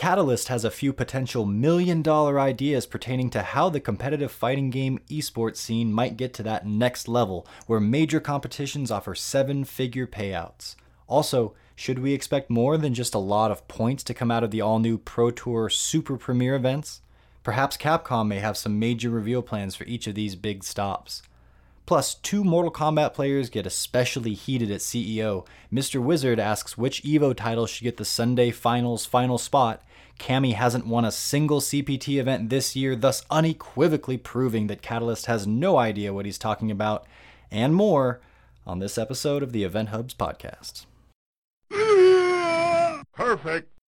Catalyst has a few potential million dollar ideas pertaining to how the competitive fighting game esports scene might get to that next level where major competitions offer seven figure payouts. Also, should we expect more than just a lot of points to come out of the all new Pro Tour Super Premier events? Perhaps Capcom may have some major reveal plans for each of these big stops. Plus, two Mortal Kombat players get especially heated at CEO. Mr. Wizard asks which EVO title should get the Sunday Finals final spot. Cammy hasn't won a single CPT event this year, thus unequivocally proving that Catalyst has no idea what he's talking about, and more on this episode of the Event Hubs podcast. Perfect.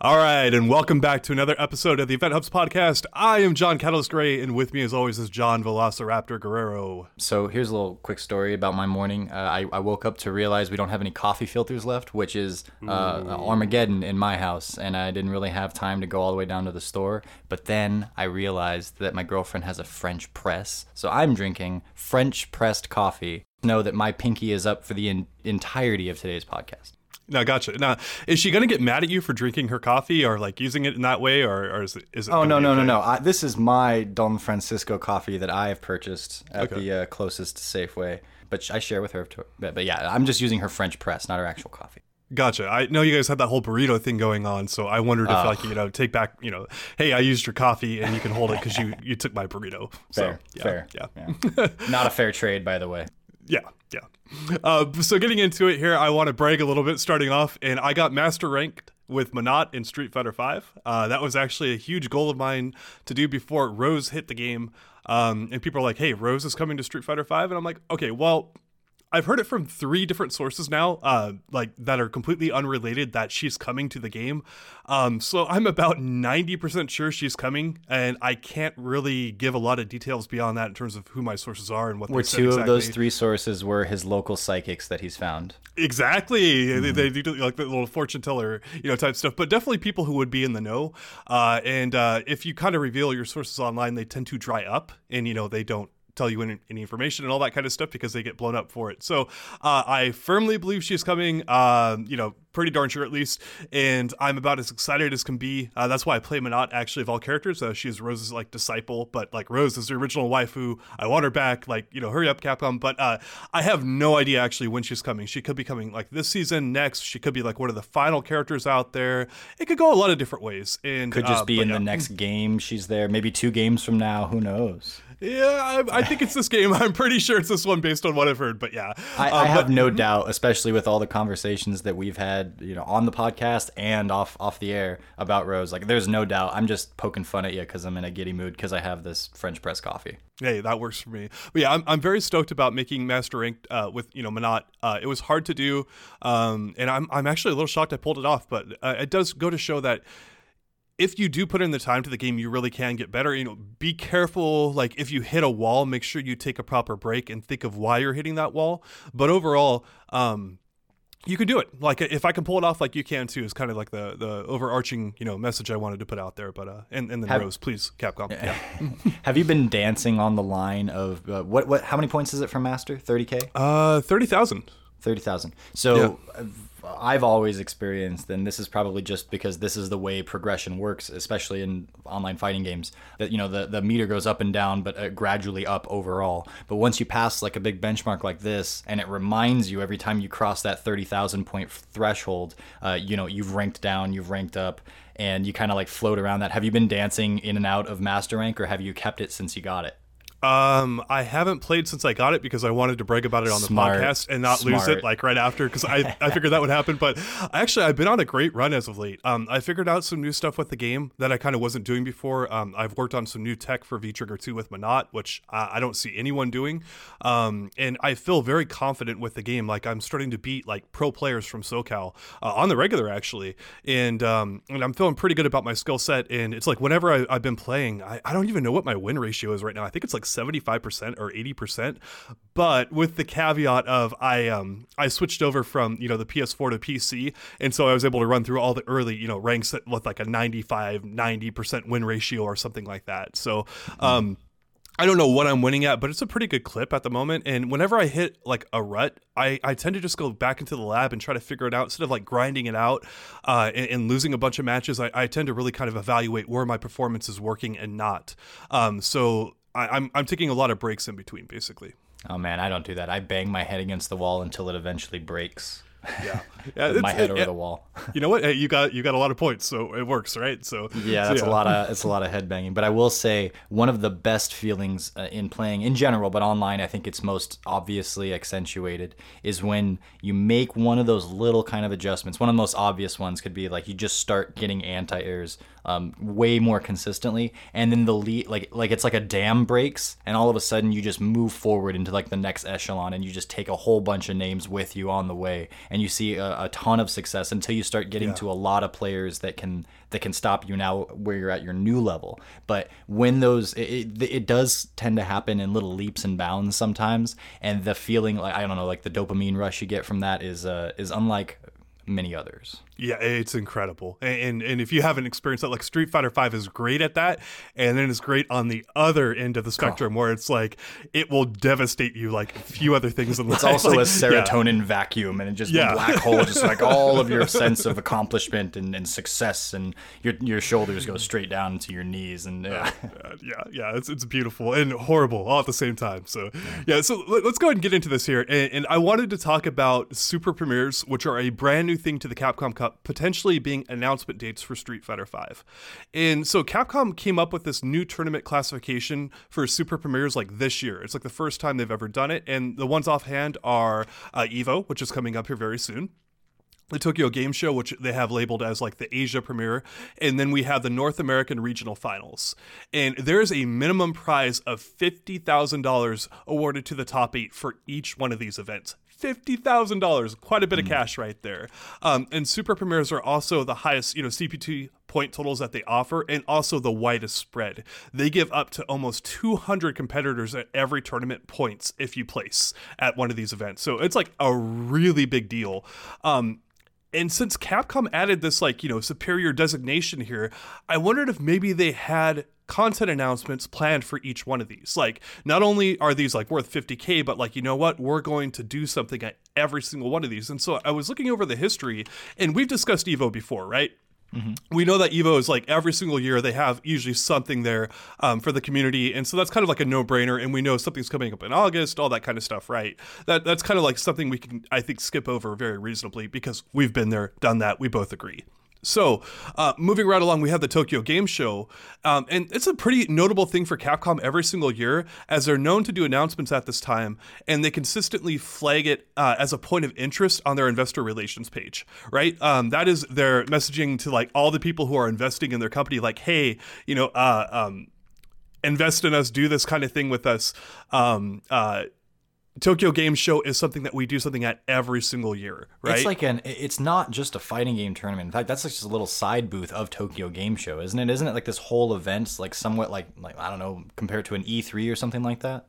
All right, and welcome back to another episode of the Event Hubs podcast. I am John Catalyst Gray, and with me, as always, is John Velociraptor Guerrero. So here's a little quick story about my morning. Uh, I, I woke up to realize we don't have any coffee filters left, which is uh, Armageddon in my house, and I didn't really have time to go all the way down to the store. But then I realized that my girlfriend has a French press, so I'm drinking French pressed coffee. Know that my pinky is up for the en- entirety of today's podcast. Now, gotcha. Now, is she going to get mad at you for drinking her coffee or like using it in that way, or, or is it? Is it Oh no be no no no! This is my Don Francisco coffee that I have purchased at Okay. the uh, closest Safeway, but I share with her. To, but, but yeah, I'm just using her French press, not her actual coffee. Gotcha. I know you guys had that whole burrito thing going on, so I wondered if, Oh. like, you know, take back, you know, hey, I used your coffee and you can hold it because you you took my burrito. Fair, so, yeah, fair. yeah. not a fair trade, by the way. Yeah, yeah. Uh, so getting into it here, I want to brag a little bit starting off, and I got master ranked with Menat in Street Fighter V. Uh, that was actually a huge goal of mine to do before Rose hit the game. Um, and people are like, "Hey, Rose is coming to Street Fighter V," and I'm like, "Okay, well." I've heard it from three different sources now, uh, like that are completely unrelated that she's coming to the game. Um, so I'm about 90% sure she's coming, and I can't really give a lot of details beyond that in terms of who my sources are and what Where two of those three sources were his local psychics that he's found. Exactly. They, Mm-hmm. they do like the little fortune teller, you know, type stuff, but definitely people who would be in the know. Uh, and uh, if you kind of reveal your sources online, they tend to dry up and, you know, they don't tell you any, any information and all that kind of stuff because they get blown up for it. So uh, I firmly believe she's coming, um, you know, pretty darn sure at least. And I'm about as excited as can be. Uh, that's why I play Menat actually of all characters. Uh, she is Rose's like disciple, but like Rose is the original waifu. I want her back. Like, you know, hurry up, Capcom. But uh, I have no idea actually when she's coming. She could be coming like this season, next. She could be like one of the final characters out there. It could go a lot of different ways. And Could just uh, be in yeah. the next game. She's there. Maybe two games from now. Who knows? Yeah, I, I think it's this game. I'm pretty sure it's this one based on what I've heard. But yeah, I, Uh, I have but- no doubt, especially with all the conversations that we've had, you know, on the podcast and off off the air about Rose. Like, there's no doubt. I'm just poking fun at you because I'm in a giddy mood because I have this French press coffee. Hey, that works for me. But yeah, I'm, I'm very stoked about making Master Ranked uh, with you know Menat. Uh, it was hard to do, um, and I'm I'm actually a little shocked I pulled it off. But uh, it does go to show that if you do put in the time to the game, you really can get better. You know, be careful. Like if you hit a wall, make sure you take a proper break and think of why you're hitting that wall. But overall, um, you can do it. Like if I can pull it off, like you can too, is kind of like the the overarching you know message I wanted to put out there. But uh, and and then Have- Rose, please, Capcom. Yeah. Have you been dancing on the line of uh, what? What? How many points is it from Master? Thirty k. Uh, thirty thousand. Thirty thousand. So I've- I've always experienced, and this is probably just because this is the way progression works, especially in online fighting games. That you know the the meter goes up and down, but uh, gradually up overall. But once you pass like a big benchmark like this, and it reminds you every time you cross that thirty thousand point threshold, uh, you know you've ranked down, you've ranked up, and you kind of like float around that. Have you been dancing in and out of master rank, or have you kept it since you got it? Um, I haven't played since I got it because I wanted to brag about it on the Smart. podcast and not lose it like right after because I, I figured that would happen. But actually, I've been on a great run as of late. Um, I figured out some new stuff with the game that I kind of wasn't doing before. Um, I've worked on some new tech for V Trigger 2 with Menat, which I, I don't see anyone doing. Um, and I feel very confident with the game. Like I'm starting to beat like pro players from SoCal uh, on the regular actually, and um, and I'm feeling pretty good about my skill set. And it's like whenever I, I've been playing, I, I don't even know what my win ratio is right now. I think it's like 75% or 80%. But with the caveat of I um I switched over from you know the PS4 to PC, and so I was able to run through all the early you know ranks that with like a 95 90% win ratio or something like that. So um I don't know what I'm winning at, but it's a pretty good clip at the moment. And whenever I hit like a rut, I, I tend to just go back into the lab and try to figure it out instead of like grinding it out uh, and, and, losing a bunch of matches. I, I, tend to really kind of evaluate where my performance is working and not. Um, so I, I'm I'm taking a lot of breaks in between, basically. Oh man, I don't do that. I bang my head against the wall until it eventually breaks. Yeah, yeah my head it, over it, the wall. you know what? Hey, you got you got a lot of points, so it works, right? So yeah, that's so, yeah. a lot of it's a lot of head banging. But I will say one of the best feelings uh, in playing in general, but online, I think it's most obviously accentuated is when you make one of those little kind of adjustments. One of the most obvious ones could be like you just start getting anti airs um, way more consistently, and then the lead like like it's like a dam breaks, and all of a sudden you just move forward into like the next echelon, and you just take a whole bunch of names with you on the way, and you see a, a ton of success until you start getting yeah. to a lot of players that can that can stop you now where you're at your new level. But when those it, it, it does tend to happen in little leaps and bounds sometimes, and the feeling like I don't know like the dopamine rush you get from that is uh, is unlike many others. Yeah, it's incredible. And, and if you haven't experienced that, like Street Fighter Five is great at that, and then it's great on the other end of the spectrum oh. where it's like it will devastate you like a few other things in it's life. It's also like, a serotonin yeah. vacuum and it just yeah. black hole, just like all of your sense of accomplishment and, and success, and your your shoulders go straight down to your knees, and yeah, uh, yeah, yeah, it's it's beautiful and horrible all at the same time. So yeah, so let's go ahead and get into this here, and, and I wanted to talk about super premieres, which are a brand new thing to the Capcom Cup, potentially being announcement dates for Street Fighter V. And so Capcom came up with this new tournament classification for super premieres like this year. It's like the first time they've ever done it. And the ones offhand are uh, EVO, which is coming up here very soon the Tokyo Game Show, which they have labeled as like the Asia premiere, and then we have the North American Regional Finals. And there is a minimum prize of $50,000 awarded to the top eight for each one of these events fifty thousand dollars, quite a bit mm. of cash right there. Um, and super premieres are also the highest, you know, CPT point totals that they offer, and also the widest spread. They give up to almost 200 competitors at every tournament points if you place at one of these events. So it's like a really big deal. Um, and since Capcom added this like, you know, superior designation here, I wondered if maybe they had content announcements planned for each one of these. Like, not only are these like worth 50k, but like, you know what? We're going to do something at every single one of these. And so I was looking over the history, and we've discussed Evo before, right? Mm-hmm. We know that Evo is like every single year they have usually something there um, for the community, and so that's kind of like a no-brainer. And we know something's coming up in August, all that kind of stuff, right? That that's kind of like something we can I think skip over very reasonably because we've been there, done that. We both agree. So, uh, moving right along, we have the Tokyo Game Show, um, and it's a pretty notable thing for Capcom every single year, as they're known to do announcements at this time, and they consistently flag it uh, as a point of interest on their investor relations page. Right, um, that is their messaging to like all the people who are investing in their company, like, hey, you know, uh, um, invest in us, do this kind of thing with us. Tokyo Game Show is something that we do something at every single year, right? It's like an it's not just a fighting game tournament. In fact, that's just a little side booth of Tokyo Game Show, isn't it? Isn't it like this whole event like somewhat like like I don't know, compared to an E3 or something like that?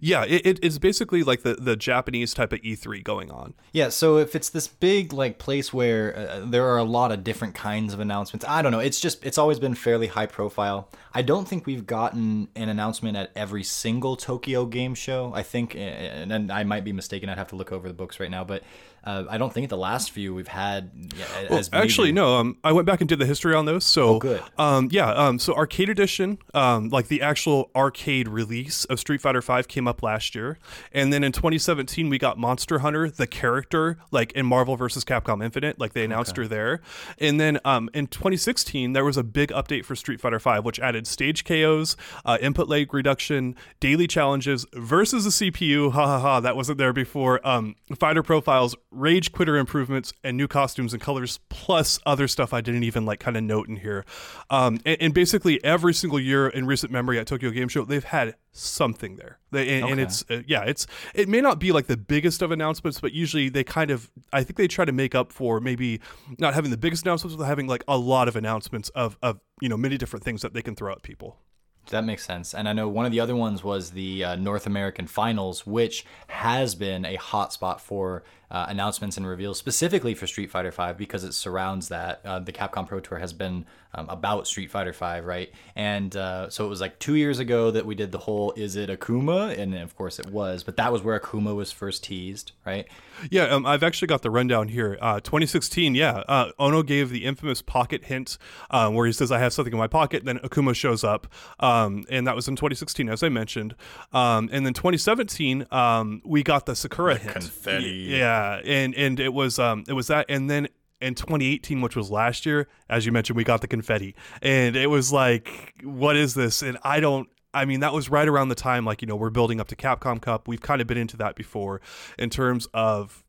Yeah, it, it's basically like the, the Japanese type of E3 going on. Yeah, so if it's this big like place where uh, there are a lot of different kinds of announcements, I don't know. It's just it's always been fairly high profile. I don't think we've gotten an announcement at every single Tokyo Game Show. I think, and, and I might be mistaken. I'd have to look over the books right now, but uh, I don't think the last few we've had. Yeah, well, actually, no. Um, I went back and did the history on those. So oh, good. Um, yeah. Um, so Arcade Edition, um, like the actual arcade release of Street Fighter V, came up last year, and then in 2017 we got Monster Hunter, the character, like in Marvel vs. Capcom Infinite, like they announced okay. her there, and then um, in 2016 there was a big update for Street Fighter V, which added stage KOs, uh, input lag reduction, daily challenges versus the CPU. Ha ha ha! That wasn't there before. Um, fighter profiles rage quitter improvements and new costumes and colors plus other stuff i didn't even like kind of note in here um, and, and, basically every single year in recent memory at tokyo game show they've had something there they, and, okay. and, it's uh, yeah it's it may not be like the biggest of announcements but usually they kind of i think they try to make up for maybe not having the biggest announcements but having like a lot of announcements of of you know many different things that they can throw at people that makes sense. And I know one of the other ones was the uh, North American Finals, which has been a hotspot for uh, announcements and reveals specifically for Street Fighter V because it surrounds that. Uh, the Capcom Pro Tour has been um, about Street Fighter V, right? And uh, so it was like two years ago that we did the whole "Is it Akuma?" and of course it was, but that was where Akuma was first teased, right? Yeah, um, I've actually got the rundown here. Uh, 2016, yeah, uh, Ono gave the infamous pocket hint uh, where he says, "I have something in my pocket." Then Akuma shows up, um, and that was in 2016, as I mentioned. Um, and then 2017, um, we got the Sakura hint. confetti. Yeah, and and it was um, it was that, and then in 2018, which was last year, as you mentioned, we got the confetti, and it was like, what is this? And I don't. I mean, that was right around the time, like, you know, we're building up to Capcom Cup. We've kind of been into that before in terms of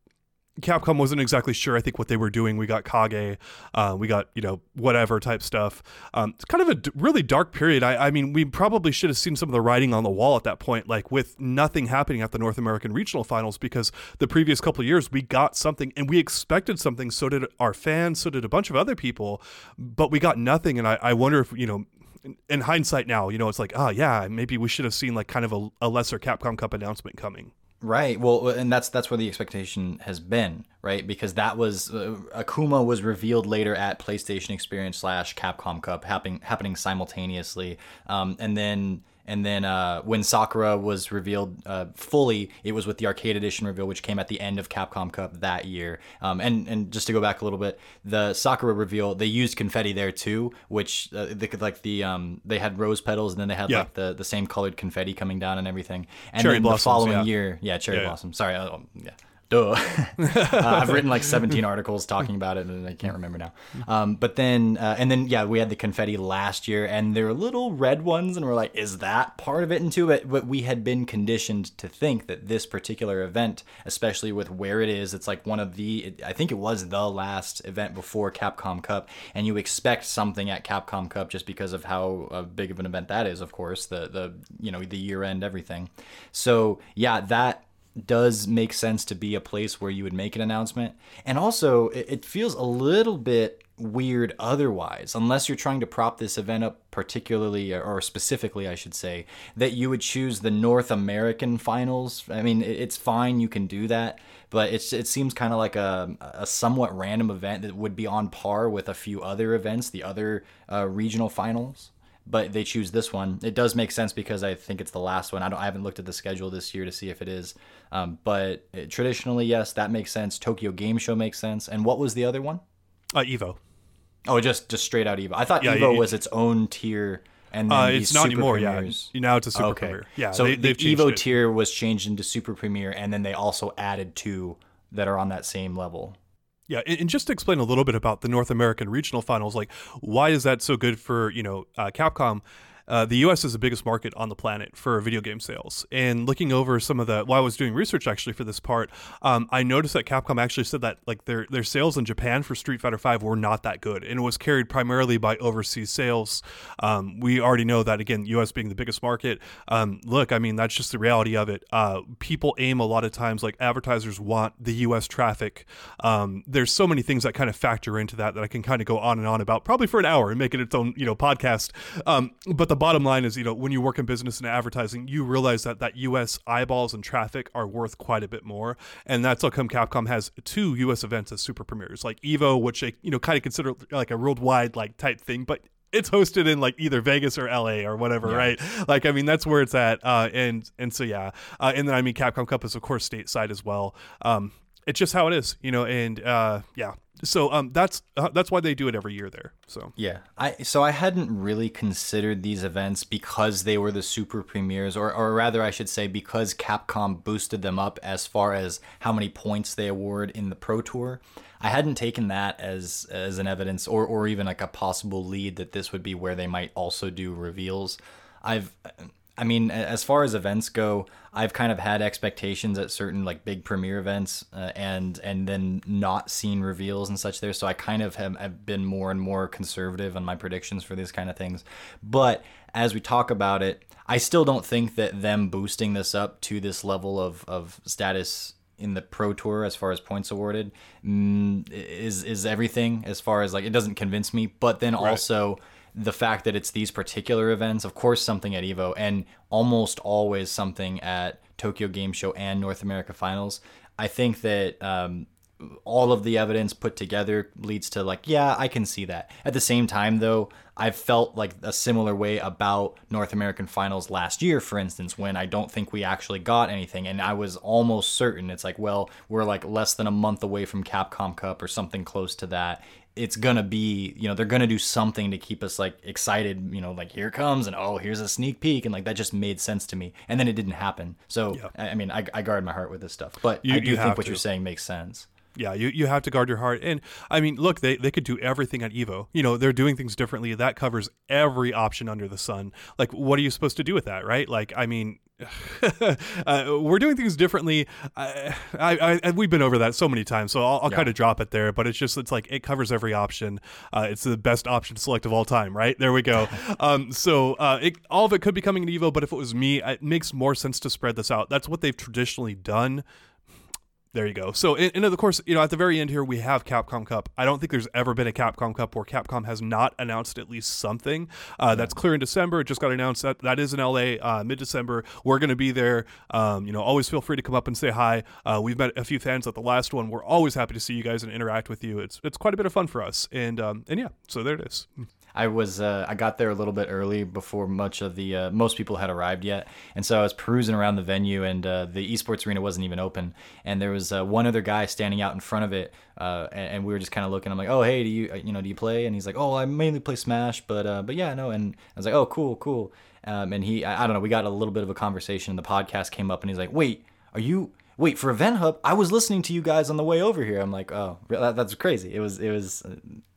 Capcom wasn't exactly sure, I think, what they were doing. We got Kage, uh, we got, you know, whatever type stuff. Um, it's kind of a d- really dark period. I, I mean, we probably should have seen some of the writing on the wall at that point, like with nothing happening at the North American Regional Finals, because the previous couple of years we got something and we expected something. So did our fans, so did a bunch of other people, but we got nothing. And I, I wonder if, you know, in hindsight now, you know, it's like, oh yeah, maybe we should have seen like kind of a, a lesser Capcom Cup announcement coming. Right. Well, and that's that's where the expectation has been, right? Because that was uh, Akuma was revealed later at PlayStation Experience slash Capcom Cup happening happening simultaneously, um, and then and then uh, when Sakura was revealed uh, fully, it was with the arcade edition reveal, which came at the end of Capcom Cup that year. Um, and and just to go back a little bit, the Sakura reveal they used confetti there too, which uh, they could like the um, they had rose petals and then they had Yeah. like the, the same colored confetti coming down and everything. And Cherry then blossoms, the following yeah. year, yeah, cherry Yeah, blossom. Sorry, uh, yeah. Duh. uh, I've written like 17 articles talking about it, and I can't remember now. Um, but then, uh, and then, yeah, we had the confetti last year, and they're little red ones, and we're like, is that part of it into it? But we had been conditioned to think that this particular event, especially with where it is, it's like one of the, I think it was the last event before Capcom Cup, and you expect something at Capcom Cup just because of how uh, big of an event that is, of course, the the you know the year end everything. So yeah, that does make sense to be a place where you would make an announcement. And also, it, feels a little bit weird otherwise, unless you're trying to prop this event up particularly or specifically, I should say, that you would choose the North American finals. I mean, it's fine, you can do that. But it's, it seems kind of like a, a somewhat random event that would be on par with a few other events, the other uh, regional finals but they choose this one. It does make sense because I think it's the last one. I don't. I haven't looked at the schedule this year to see if it is. Um, but it, traditionally, yes, that makes sense. Tokyo Game Show makes sense. And what was the other one? Uh, Evo. Oh, just just straight out Evo. I thought Yeah, Evo was its own tier. And then Uh, it's not anymore. premieres. Yeah, now it's a super okay. premiere. Yeah, So they, the Evo it. tier was changed into Super Premiere, and then they also added two that are on that same level. Yeah, and, just to explain a little bit about the North American regional finals, like why is that so good for you know uh, Capcom? Uh, the U.S. is the biggest market on the planet for video game sales. And looking over some of the, while I was doing research actually for this part, um, I noticed that Capcom actually said that like their their sales in Japan for Street Fighter V were not that good, and it was carried primarily by overseas sales. Um, we already know that again, U.S. being the biggest market. Um, look, I mean that's just the reality of it. Uh, people aim a lot of times like advertisers want the U.S. traffic. Um, there's so many things that kind of factor into that that I can kind of go on and on about, probably for an hour and make it its own you know podcast. Um, but the bottom line is, you know, when you work in business and advertising, you realize that that U.S. eyeballs and traffic are worth quite a bit more, and that's how come Capcom has two U.S. events as super premieres, like Evo, which they you know kind of consider like a worldwide like type thing, but it's hosted in like either Vegas or LA or whatever, right? Like, I mean, that's where it's at. Uh, and and so yeah, uh, and then I mean, Capcom Cup is of course stateside as well. Um, it's just how it is, you know. And uh, yeah, so um, that's uh, that's why they do it every year there. So Yeah, I so I hadn't really considered these events because they were the super premieres, or or rather, I should say, because Capcom boosted them up as far as how many points they award in the Pro Tour. I hadn't taken that as as an evidence, or or even like a possible lead that this would be where they might also do reveals. I've I mean, as far as events go, I've kind of had expectations at certain like big premiere events, uh, and and then not seen reveals and such there. So I kind of have, have been more and more conservative on my predictions for these kind of things. But as we talk about it, I still don't think that them boosting this up to this level of of status in the pro tour as far as points awarded mm, is is everything as far as like it doesn't convince me but then also the fact that it's these particular events, of course, something at Evo, and almost always something at Tokyo Game Show and North America Finals. I think that um, all of the evidence put together leads to like, yeah, I can see that. At the same time, though, i've felt like a similar way about North American finals last year, for instance, when I don't think we actually got anything. And I was almost certain it's like, well, we're like less than a month away from Capcom Cup or something close to that. It's gonna be, you know, they're gonna do something to keep us like excited, you know, like here comes and oh, here's a sneak peek, and like that just made sense to me. And then it didn't happen. So Yeah. I mean, I, I guard my heart with this stuff, but You- I do think what to. you're saying makes sense. Yeah, you, you have to guard your heart. And I mean, look, they, they could do everything at Evo. You know, they're doing things differently. That covers every option under the sun. Like, what are you supposed to do with that, right? Like, I mean, uh, we're doing things differently. I, I, I, we've been over that so many times, so I'll, I'll Yeah. kind of drop it there. But it's just, it's like it covers every option. Uh, it's the best option select of all time, right? There we go. um, so uh, it, all of it could be coming to Evo, but if it was me, it makes more sense to spread this out. That's what they've traditionally done. There you go. So, and, and of course, you know, at the very end here, we have Capcom Cup. I don't think there's ever been a Capcom Cup where Capcom has not announced at least something. Uh, That's clear in December. It just got announced that that is in LA uh, mid December. We're going to be there. Um, you know, always feel free to come up and say hi. Uh, we've met a few fans at the last one. We're always happy to see you guys and interact with you. It's it's quite a bit of fun for us. And um, and yeah, so there it is. I was uh, I got there a little bit early before much of the uh, most people had arrived yet, and so I was perusing around the venue, and uh, the esports arena wasn't even open, and there was uh, one other guy standing out in front of it, uh, and, and we were just kind of looking. I'm like, oh hey, do you uh, you know do you play? And he's like, oh I mainly play Smash, but but yeah no, and I was like, oh cool cool, um, and he I, I don't know we got a little bit of a conversation, and the podcast came up, and he's like, wait, are you wait for event hub i was listening to you guys on the way over here. I'm like oh that, that's crazy. It was it was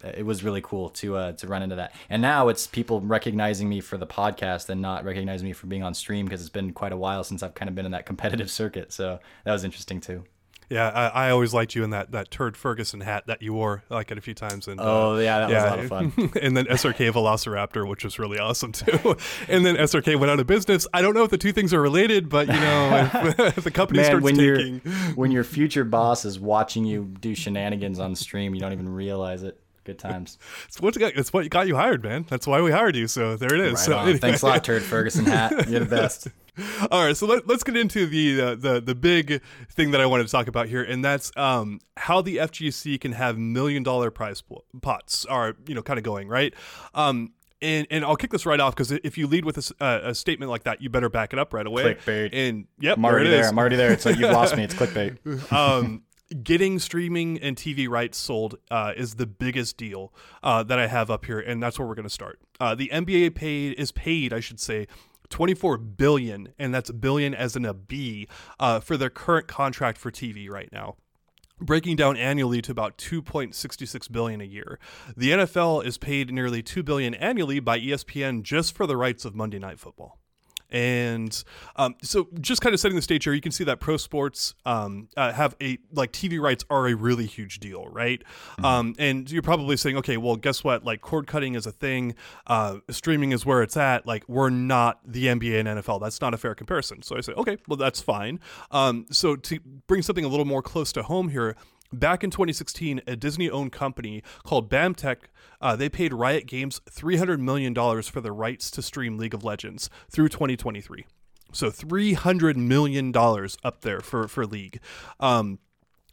it was really cool to uh to run into that. And now it's people recognizing me for the podcast and not recognizing me for being on stream because it's been quite a while since i've kind of been in that competitive circuit. So that was interesting too Yeah, I, I always liked you in that, that turd Ferguson hat that you wore like it a few times. And uh, oh yeah that was a lot of fun and then SRK Velociraptor, which was really awesome too. and then SRK went out of business. I don't know if the two things are related, but you know, if, if the company man starts when taking, when your future boss is watching you do shenanigans on stream you don't even realize it good times it's what, got, it's what got you hired, man. That's why we hired you. So there it is. right so anyway. thanks a lot turd ferguson hat you're the best All right, so let, let's get into the, uh, the the big thing that I wanted to talk about here, and that's um, how the FGC can have million dollar prize po- pots are you know kind of going right. Um, and, and I'll kick this right off because if you lead with a, uh, a statement like that, you better back it up right away. Clickbait. And yep, I'm there already there. is. I'm already there. It's like you've lost me. It's clickbait. um, getting streaming and TV rights sold uh, is the biggest deal uh, that I have up here, and that's where we're going to start. Uh, the NBA paid is paid, I should say. 24 billion and that's a billion as in a b uh, for their current contract for tv right now breaking down annually to about 2.66 billion a year. The NFL is paid nearly 2 billion annually by ESPN just for the rights of Monday Night Football. And um, so, just kind of setting the stage here, you can see that pro sports um, uh, have a like TV rights are a really huge deal, right? Um, and you're probably saying, okay, well, guess what? Like cord cutting is a thing, uh, streaming is where it's at. Like we're not the NBA and NFL. That's not a fair comparison. So I say, okay, well, that's fine. Um, so to bring something a little more close to home here, Back in 2016, a Disney-owned company called BAMTech, uh, they paid Riot Games 300 million dollars for the rights to stream League of Legends through 2023. So 300 million dollars up there for for League. Um,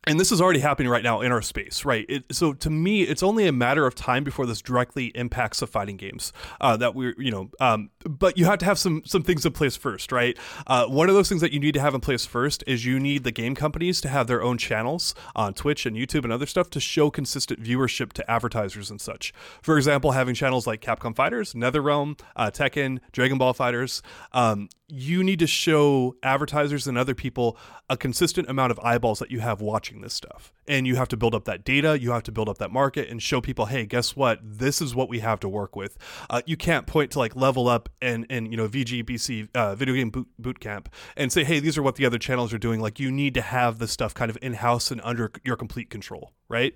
and this is already happening right now in our space, right? It, so to me, it's only a matter of time before this directly impacts the fighting games uh, that we're, you know. Um, but you have to have some some things in place first, right? Uh, one of those things that you need to have in place first is you need the game companies to have their own channels on Twitch and YouTube and other stuff to show consistent viewership to advertisers and such. For example, having channels like Capcom Fighters, NetherRealm, uh, Tekken, Dragon Ball Fighters. Um, you need to show advertisers and other people a consistent amount of eyeballs that you have watching this stuff. And you have to build up that data, you have to build up that market and show people, hey, guess what? This is what we have to work with. Uh, you can't point to like level up and, and you know, VGBC, uh, video game boot, boot camp, and say, hey, these are what the other channels are doing. Like, you need to have this stuff kind of in house and under your complete control, right?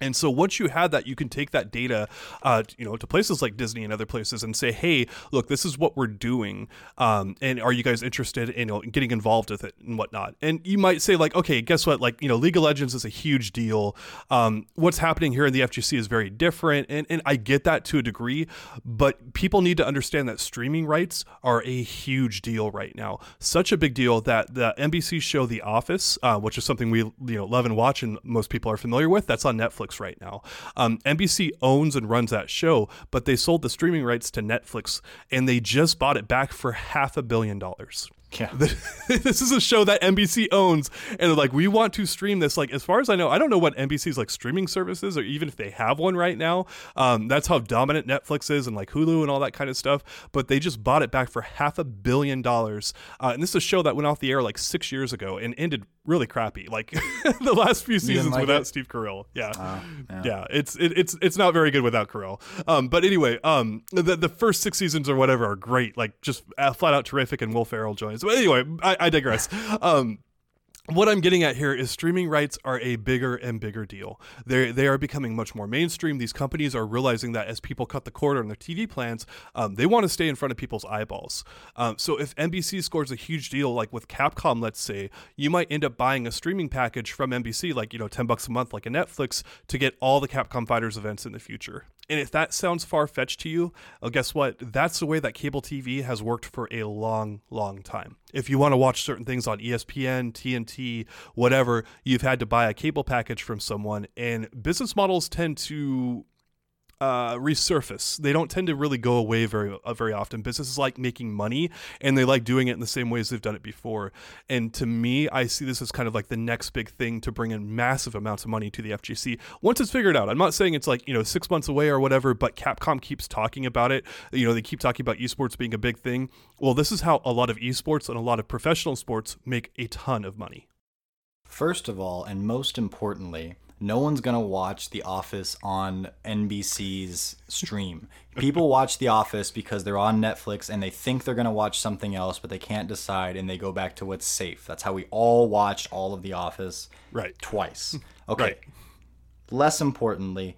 And so once you have that, you can take that data, uh, you know, to places like Disney and other places, and say, "Hey, look, this is what we're doing, um, and are you guys interested in you know, getting involved with it and whatnot?" And you might say, like, "Okay, guess what? Like, you know, League of Legends is a huge deal. Um, what's happening here in the FGC is very different, and and I get that to a degree, but people need to understand that streaming rights are a huge deal right now, such a big deal that the NBC show The Office, uh, which is something we you know love and watch, and most people are familiar with, that's on Netflix." Netflix right now. Um, NBC owns and runs that show, but they sold the streaming rights to Netflix and they just bought it back for half a billion dollars. Yeah. this is a show that NBC owns, and they're like, we want to stream this. Like, as far as I know, I don't know what NBC's like streaming services, or even if they have one right now. Um, that's how dominant Netflix is, and like Hulu and all that kind of stuff. But they just bought it back for half a billion dollars, uh, and this is a show that went off the air like six years ago and ended really crappy. Like the last few seasons like without it? Steve Carell. Yeah. Uh, yeah. yeah, it's it, it's it's not very good without Carell. Um, but anyway, um, the the first six seasons or whatever are great, like just uh, flat out terrific, and Will Ferrell joins. But anyway, I, I digress. Um, what I'm getting at here is streaming rights are a bigger and bigger deal. They they are becoming much more mainstream. These companies are realizing that as people cut the cord on their TV plans, um, they want to stay in front of people's eyeballs. Um, so if NBC scores a huge deal, like with Capcom, let's say, you might end up buying a streaming package from NBC, like you know, ten bucks a month, like a Netflix, to get all the Capcom Fighters events in the future. And if that sounds far fetched to you, well, guess what? That's the way that cable TV has worked for a long, long time. If you want to watch certain things on ESPN, TNT, whatever, you've had to buy a cable package from someone. And business models tend to uh, resurface. They don't tend to really go away very uh, very often. Businesses like making money, and they like doing it in the same ways they've done it before. And to me, I see this as kind of like the next big thing to bring in massive amounts of money to the FGC once it's figured out. I'm not saying it's like you know six months away or whatever, but Capcom keeps talking about it. You know, they keep talking about esports being a big thing. Well, this is how a lot of esports and a lot of professional sports make a ton of money. First of all, and most importantly, no one's gonna watch The Office on NBC's stream. People watch The Office because they're on Netflix and they think they're gonna watch something else, but they can't decide and they go back to what's safe. That's how we all watched all of The Office right twice. Okay. Right. Less importantly,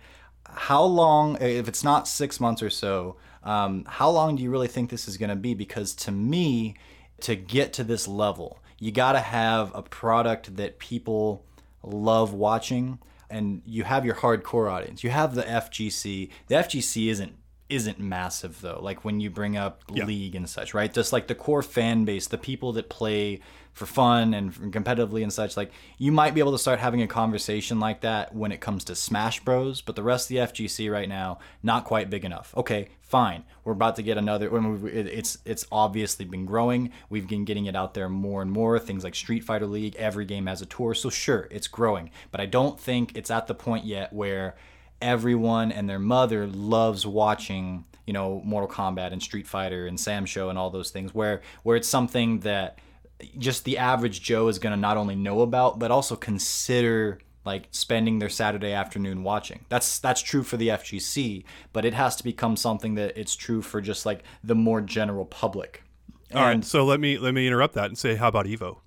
how long? If it's not six months or so, um, how long do you really think this is gonna be? Because to me, to get to this level, you gotta have a product that people love watching and you have your hardcore audience. You have the FGC. The FGC isn't isn't massive though. Like when you bring up yeah. league and such, right? Just like the core fan base, the people that play for fun and competitively and such like you might be able to start having a conversation like that when it comes to smash bros but the rest of the fgc right now not quite big enough okay fine. We're about to get another it's it's obviously been growing. We've been getting it out there more and more things like street fighter league every game has a tour so sure it's growing. But i don't think it's at the point yet where everyone and their mother loves watching you know mortal kombat and street fighter and SamSho and all those things where where it's something that just the average Joe is going to not only know about but also consider like spending their Saturday afternoon watching. That's that's true for the FGC, but it has to become something that it's true for just like the more general public. And All right, so let me let me interrupt that and say how about Evo?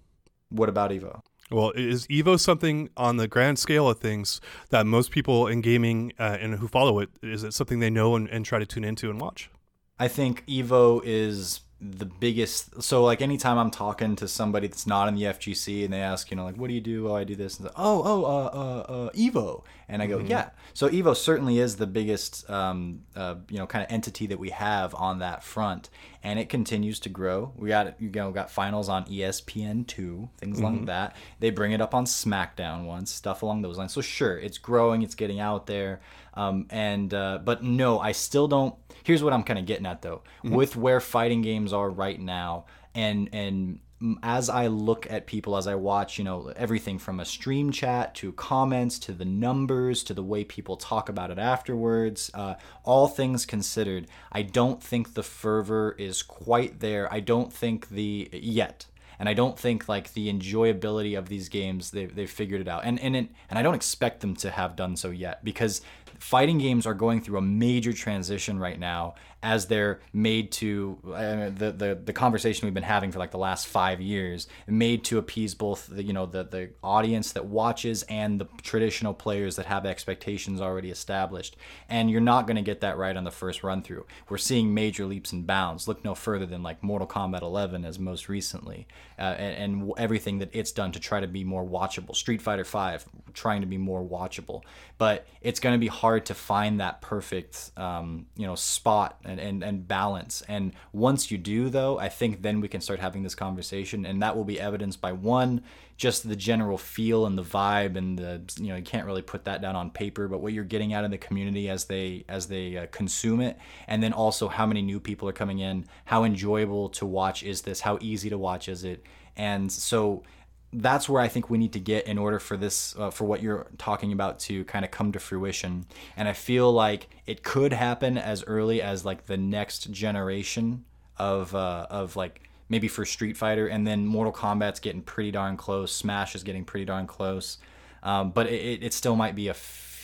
What about Evo? Well, is Evo something on the grand scale of things that most people in gaming uh, and who follow it is it something they know and, and try to tune into and watch? I think Evo is the biggest so like anytime i'm talking to somebody that's not in the fgc and they ask you know like what do you do oh i do this? And oh oh uh, uh, uh, evo. And i go mm-hmm. yeah. So evo certainly is the biggest um, uh, you know kind of entity that we have on that front and it continues to grow we got you know got finals on espn2 things mm-hmm. like that they bring it up on smackdown once stuff along those lines so sure it's growing it's getting out there um, and uh, but no i still don't here's what I'm kind of getting at though, mm-hmm. with where fighting games are right now, and and as I look at people, as I watch, you know, everything from a stream chat to comments to the numbers to the way people talk about it afterwards, uh, all things considered, I don't think the fervor is quite there. I don't think the yet. And I don't think like the enjoyability of these games they've, they've figured it out, and and it, and I don't expect them to have done so yet because fighting games are going through a major transition right now as they're made to uh, the, the the conversation we've been having for like the last five years, made to appease both the you know the the audience that watches and the traditional players that have expectations already established. And you're not going to get that right on the first run through. We're seeing major leaps and bounds. Look no further than like Mortal Kombat 11 as most recently, uh, and, and everything that it's done to try to be more watchable. Street Fighter 5 trying to be more watchable, but it's going to be hard to find that perfect um, you know spot and, and, and balance. And once you do, though, I think then we can start having this conversation, and that will be evidenced by one, just the general feel and the vibe, and the you know you can't really put that down on paper, but what you're getting out of the community as they as they uh, consume it, and then also how many new people are coming in, how enjoyable to watch is this, how easy to watch is it, and so that's where I think we need to get in order for this, uh, for what you're talking about to kind of come to fruition. And I feel like it could happen as early as like the next generation of, uh, of like maybe for Street Fighter, and then Mortal Kombat's getting pretty darn close. Smash is getting pretty darn close, um, but it, it still might be a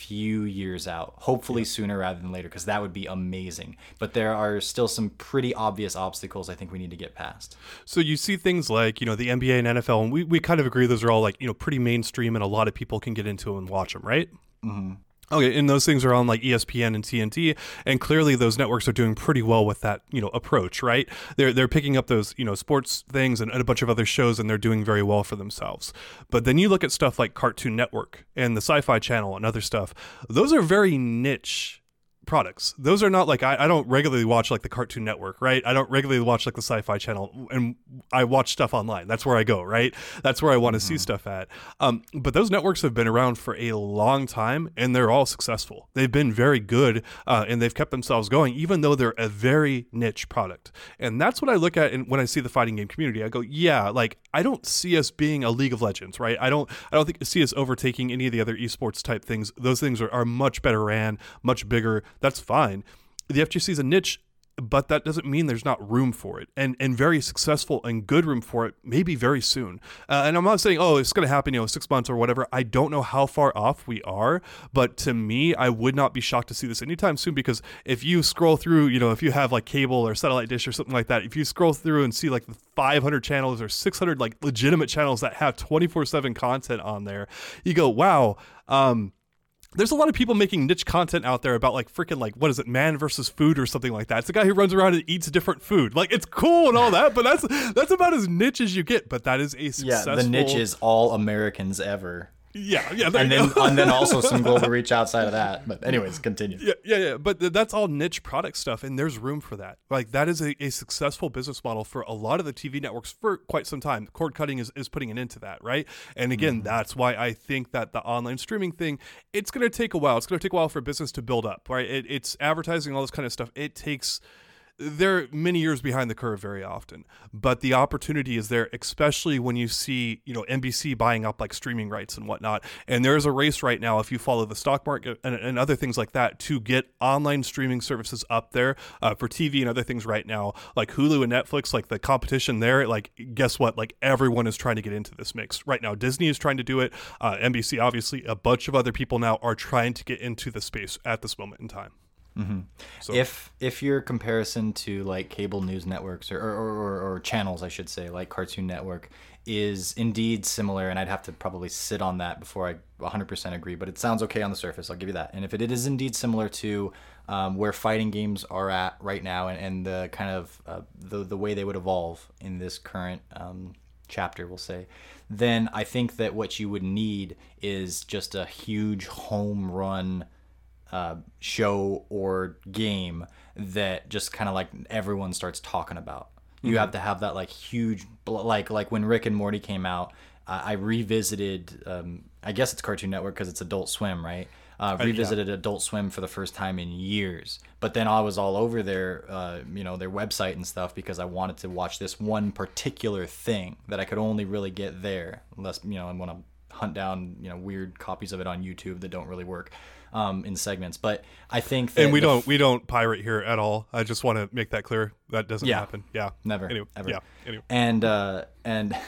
few years out, hopefully sooner rather than later, because that would be amazing. But there are still some pretty obvious obstacles I think we need to get past. So you see things like, you know, the NBA and NFL, and we, we kind of agree those are all like, you know, pretty mainstream and a lot of people can get into them and watch them, right? Mm-hmm. Okay, and those things are on like ESPN and TNT, and clearly those networks are doing pretty well with that, you know, approach, right? They're they're picking up those, you know, sports things and, and, a bunch of other shows, and they're doing very well for themselves. But then you look at stuff like Cartoon Network and the Sci-Fi Channel and other stuff; those are very niche products. Those are not like I, I don't regularly watch like the Cartoon Network, right? I don't regularly watch like the Sci-Fi Channel, and I watch stuff online. That's where I go, right? That's where I want to mm-hmm. see stuff at. Um, but those networks have been around for a long time, and they're all successful. They've been very good, uh, and they've kept themselves going, even though they're a very niche product. And that's what I look at when I see the fighting game community. I go, yeah, like I don't see us being a League of Legends, right? I don't, I don't think see us overtaking any of the other esports type things. Those things are, are much better ran, much bigger that's fine. The FGC is a niche but that doesn't mean there's not room for it and and very successful and good room for it maybe very soon uh, and i'm not saying oh it's going to happen you know six months or whatever i don't know how far off we are but to me i would not be shocked to see this anytime soon because if you scroll through you know if you have like cable or satellite dish or something like that if you scroll through and see like the 500 channels or 600 like legitimate channels that have 24-7 content on there you go wow um, there's a lot of people making niche content out there about like freaking like what is it man versus food or something like that. It's a guy who runs around and eats different food. Like it's cool and all that but that's that's about as niche as you get but that is a successful yeah the niche is all americans ever yeah, yeah, and then and then also some global reach outside of that. But anyways, continue. Yeah, yeah, yeah. But th- that's all niche product stuff, and there's room for that. Like that is a, a successful business model for a lot of the TV networks for quite some time. Cord cutting is, is putting an end to that, right? And again, mm-hmm. that's why I think that the online streaming thing, it's going to take a while. It's going to take a while for business to build up, right? It, it's advertising, all this kind of stuff. It takes they're many years behind the curve very often but the opportunity is there especially when you see you know nbc buying up like streaming rights and whatnot. And there's a race right now if you follow the stock market and, and other things like that to get online streaming services up there uh, for tv and other things right now like hulu and netflix like the competition there like guess what? Like everyone is trying to get into this mix. Right now disney is trying to do it. Uh, nbc obviously a bunch of other people now are trying to get into the space at this moment in time Mm-hmm. So. If if your comparison to like cable news networks or or, or, or channels, I should say, like Cartoon Network, is indeed similar, and I'd have to probably sit on that before I 100% agree, but it sounds okay on the surface. I'll give you that. And if it is indeed similar to um, where fighting games are at right now, and, and the kind of uh, the the way they would evolve in this current um, chapter, we'll say, then I think that what you would need is just a huge home run uh, show or game that just kind of like everyone starts talking about. You mm-hmm. have to have that like huge like like when Rick and Morty came out. Uh, I revisited. Um, I guess it's Cartoon Network because it's Adult Swim, right? Uh, revisited uh, yeah. Adult Swim for the first time in years. But then I was all over their, uh, you know, their website and stuff because I wanted to watch this one particular thing that I could only really get there. Unless you know, I want to hunt down, you know, weird copies of it on YouTube that don't really work um, in segments. But I think that and we don't f- we don't pirate here at all. I just want to make that clear. That doesn't yeah, happen. Yeah, never, anyway, ever. Yeah, anyway. and uh, and.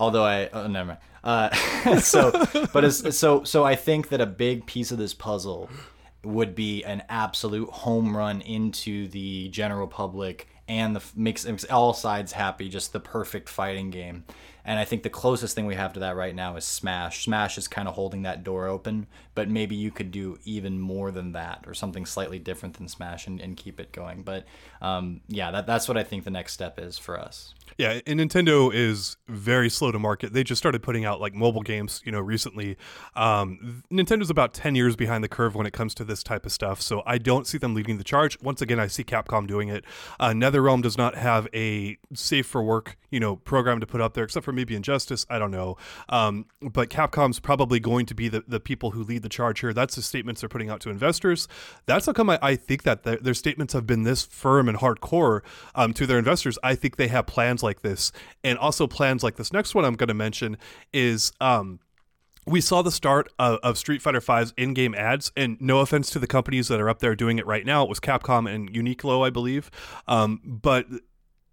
Although I, oh, never mind. Uh, so, but as, so, so I think that a big piece of this puzzle would be an absolute home run into the general public and the makes, makes all sides happy. Just the perfect fighting game. And I think the closest thing we have to that right now is Smash. Smash is kind of holding that door open, but maybe you could do even more than that or something slightly different than Smash and, and keep it going. But um, yeah, that, that's what I think the next step is for us. Yeah, and Nintendo is very slow to market. They just started putting out like mobile games, you know, recently. Um, Nintendo's about ten years behind the curve when it comes to this type of stuff, so I don't see them leading the charge. Once again, I see Capcom doing it. Uh, NetherRealm does not have a safe for work, you know, program to put up there, except for maybe Injustice. I don't know, um, but Capcom's probably going to be the, the people who lead the charge here. That's the statements they're putting out to investors. That's how come I, I think that their, their, statements have been this firm and hardcore um, to their investors. I think they have plans like this, and also plans like this next one I'm going to mention is. Um, we saw the start of, of, Street Fighter V's in-game ads, and no offense to the companies that are up there doing it right now, it was Capcom and Uniqlo, I believe. Um, but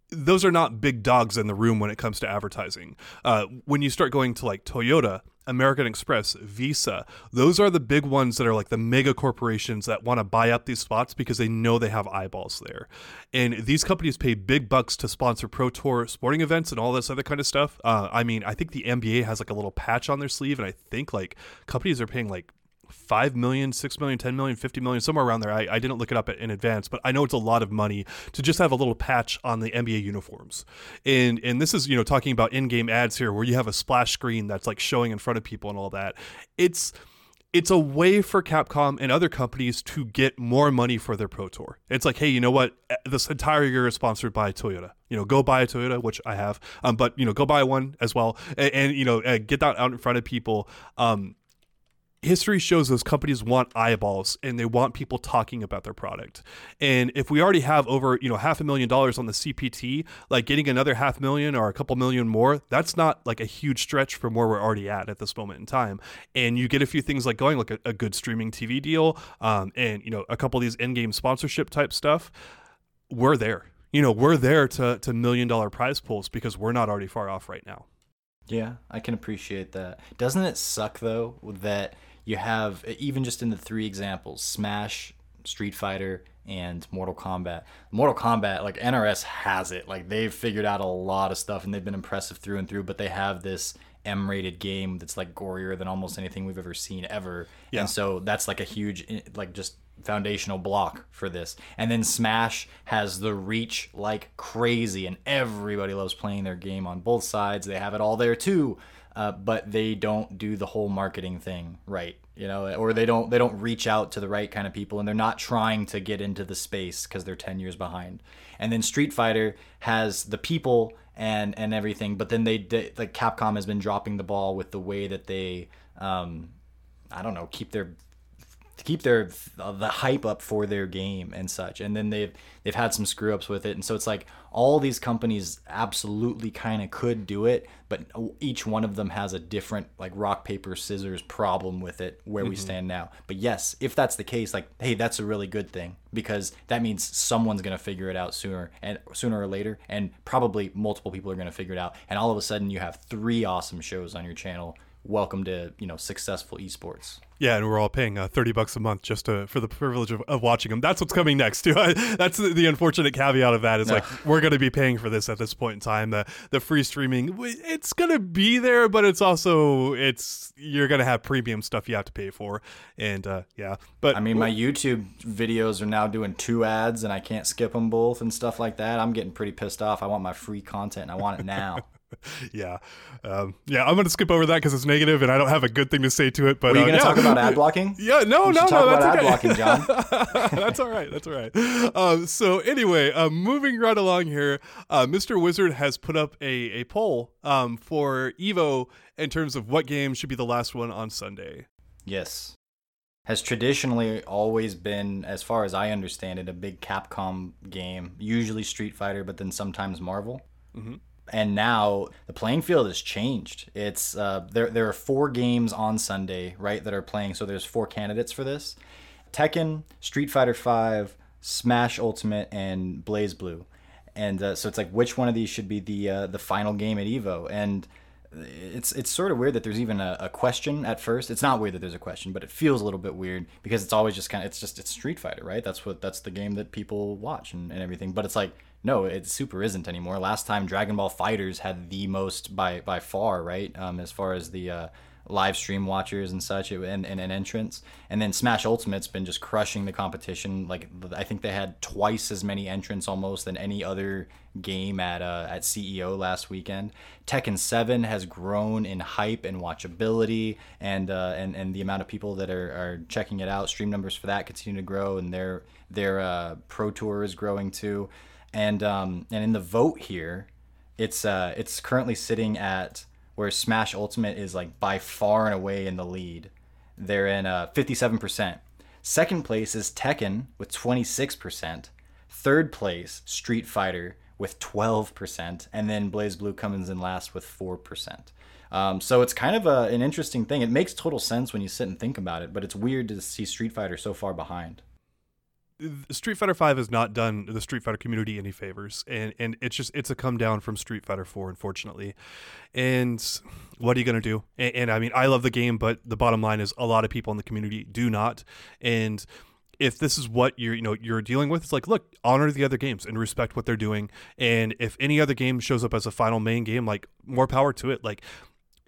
those are not big dogs in the room when it comes to advertising. Uh, when you start going to like Toyota, American Express, Visa, those are the big ones that are like the mega corporations that want to buy up these spots because they know they have eyeballs there. And these companies pay big bucks to sponsor Pro Tour sporting events and all this other kind of stuff. Uh, I mean, I think the NBA has like a little patch on their sleeve, and I think like companies are paying like 5 million, 6 million, 10 million, 50 million, somewhere around there. I, I didn't look it up in advance, but I know it's a lot of money to just have a little patch on the NBA uniforms. And and this is, you know, talking about in-game ads here where you have a splash screen that's like showing in front of people and all that. It's it's a way for Capcom and other companies to get more money for their Pro Tour. It's like, hey, you know what? This entire year is sponsored by Toyota. You know, go buy a Toyota, which I have, um, but you know, go buy one as well, and, and you know, uh, get that out in front of people. Um, history shows those companies want eyeballs and they want people talking about their product. And if we already have over, you know, half a million dollars on the CPT, like getting another half million or a couple million more, that's not like a huge stretch from where we're already at at this moment in time. And you get a few things like going like a, a good streaming TV deal, um, and you know, a couple of these in-game sponsorship type stuff. We're there. You know, we're there to to million dollar prize pools because we're not already far off right now. Yeah, I can appreciate that. Doesn't it suck though that you have even just in the three examples smash street fighter and mortal kombat. Mortal kombat like nrs has it. Like they've figured out a lot of stuff and they've been impressive through and through but they have this m-rated game that's like gorier than almost anything we've ever seen ever. Yeah. and so that's like a huge like just foundational block for this. And then smash has the reach like crazy and everybody loves playing their game on both sides. They have it all there too uh, but they don't do the whole marketing thing right you know or they don't they don't reach out to the right kind of people and they're not trying to get into the space because they're 10 years behind. And then street fighter has the people and and everything but then they, they like capcom has been dropping the ball with the way that they um i don't know keep their to keep their the hype up for their game and such. And then they've they've had some screw ups with it, and so it's like all these companies absolutely kind of could do it, but each one of them has a different like rock paper scissors problem with it where mm-hmm. we stand now. But yes, if that's the case, like hey, that's a really good thing because that means someone's gonna figure it out sooner and sooner or later, and probably multiple people are gonna figure it out, and all of a sudden you have three awesome shows on your channel welcome to you know successful esports. Yeah, and we're all paying uh, thirty bucks a month just to, for the privilege of, of watching them. That's what's coming next too. That's the, the, unfortunate caveat of that is no. like we're going to be paying for this at this point in time. The the free streaming, it's going to be there, but it's also it's you're going to have premium stuff you have to pay for, and uh, yeah. But I mean, my YouTube videos are now doing two ads, and I can't skip them both and stuff like that. I'm getting pretty pissed off. I want my free content, and I want it now. yeah, um, yeah. I'm going to skip over that because it's negative, and I don't have a good thing to say to it. But Were you going to uh, yeah. talk about ad blocking? Yeah, no, no, no. That's okay. ad blocking, John. that's all right. That's all right. Um, so anyway, uh, moving right along here, uh, Mr. Wizard has put up a a poll um, for Evo in terms of what game should be the last one on Sunday. Yes has traditionally always been, as far as I understand it, a big Capcom game. Usually Street Fighter, but then sometimes Marvel. Mm-hmm and now the playing field has changed. It's uh, there. There are four games on Sunday, right, that are playing. So there's four candidates for this: Tekken, Street Fighter Five, Smash Ultimate, and BlazBlue. And uh, so it's like which one of these should be the uh, the final game at Evo? And it's it's sort of weird that there's even a, a, question at first. It's not weird that there's a question, but it feels a little bit weird because it's always just kind of it's just it's Street Fighter, right? That's what that's the game that people watch and, and everything. But it's like no, it super isn't anymore. Last time Dragon Ball FighterZ had the most by by far, right? Um, as far as the uh, live stream watchers and such it, and, and an entrance. And then smash ultimate's been just crushing the competition. Like i think they had twice as many entrants almost than any other game at uh, at ceo last weekend. Tekken 7 has grown in hype and watchability and uh, and and the amount of people that are, are checking it out. Stream numbers for that continue to grow and their their uh, pro tour is growing too and um and in the vote here it's uh it's currently sitting at where Smash Ultimate is like by far and away in the lead. They're in uh, 57%. Second place is Tekken with 26%. Third place, Street Fighter with 12%. And then BlazBlue comes in last with 4%. Um, so it's kind of a, an interesting thing. It makes total sense when you sit and think about it, but it's weird to see Street Fighter so far behind. Street Fighter Five has not done the Street Fighter community any favors, and and it's just it's a come down from Street Fighter Four, unfortunately. And what are you gonna do? And, and, I mean, I love the game, but the bottom line is a lot of people in the community do not. And if this is what you're you know you're dealing with, it's like look, honor the other games and respect what they're doing. And if any other game shows up as a final main game, like more power to it. Like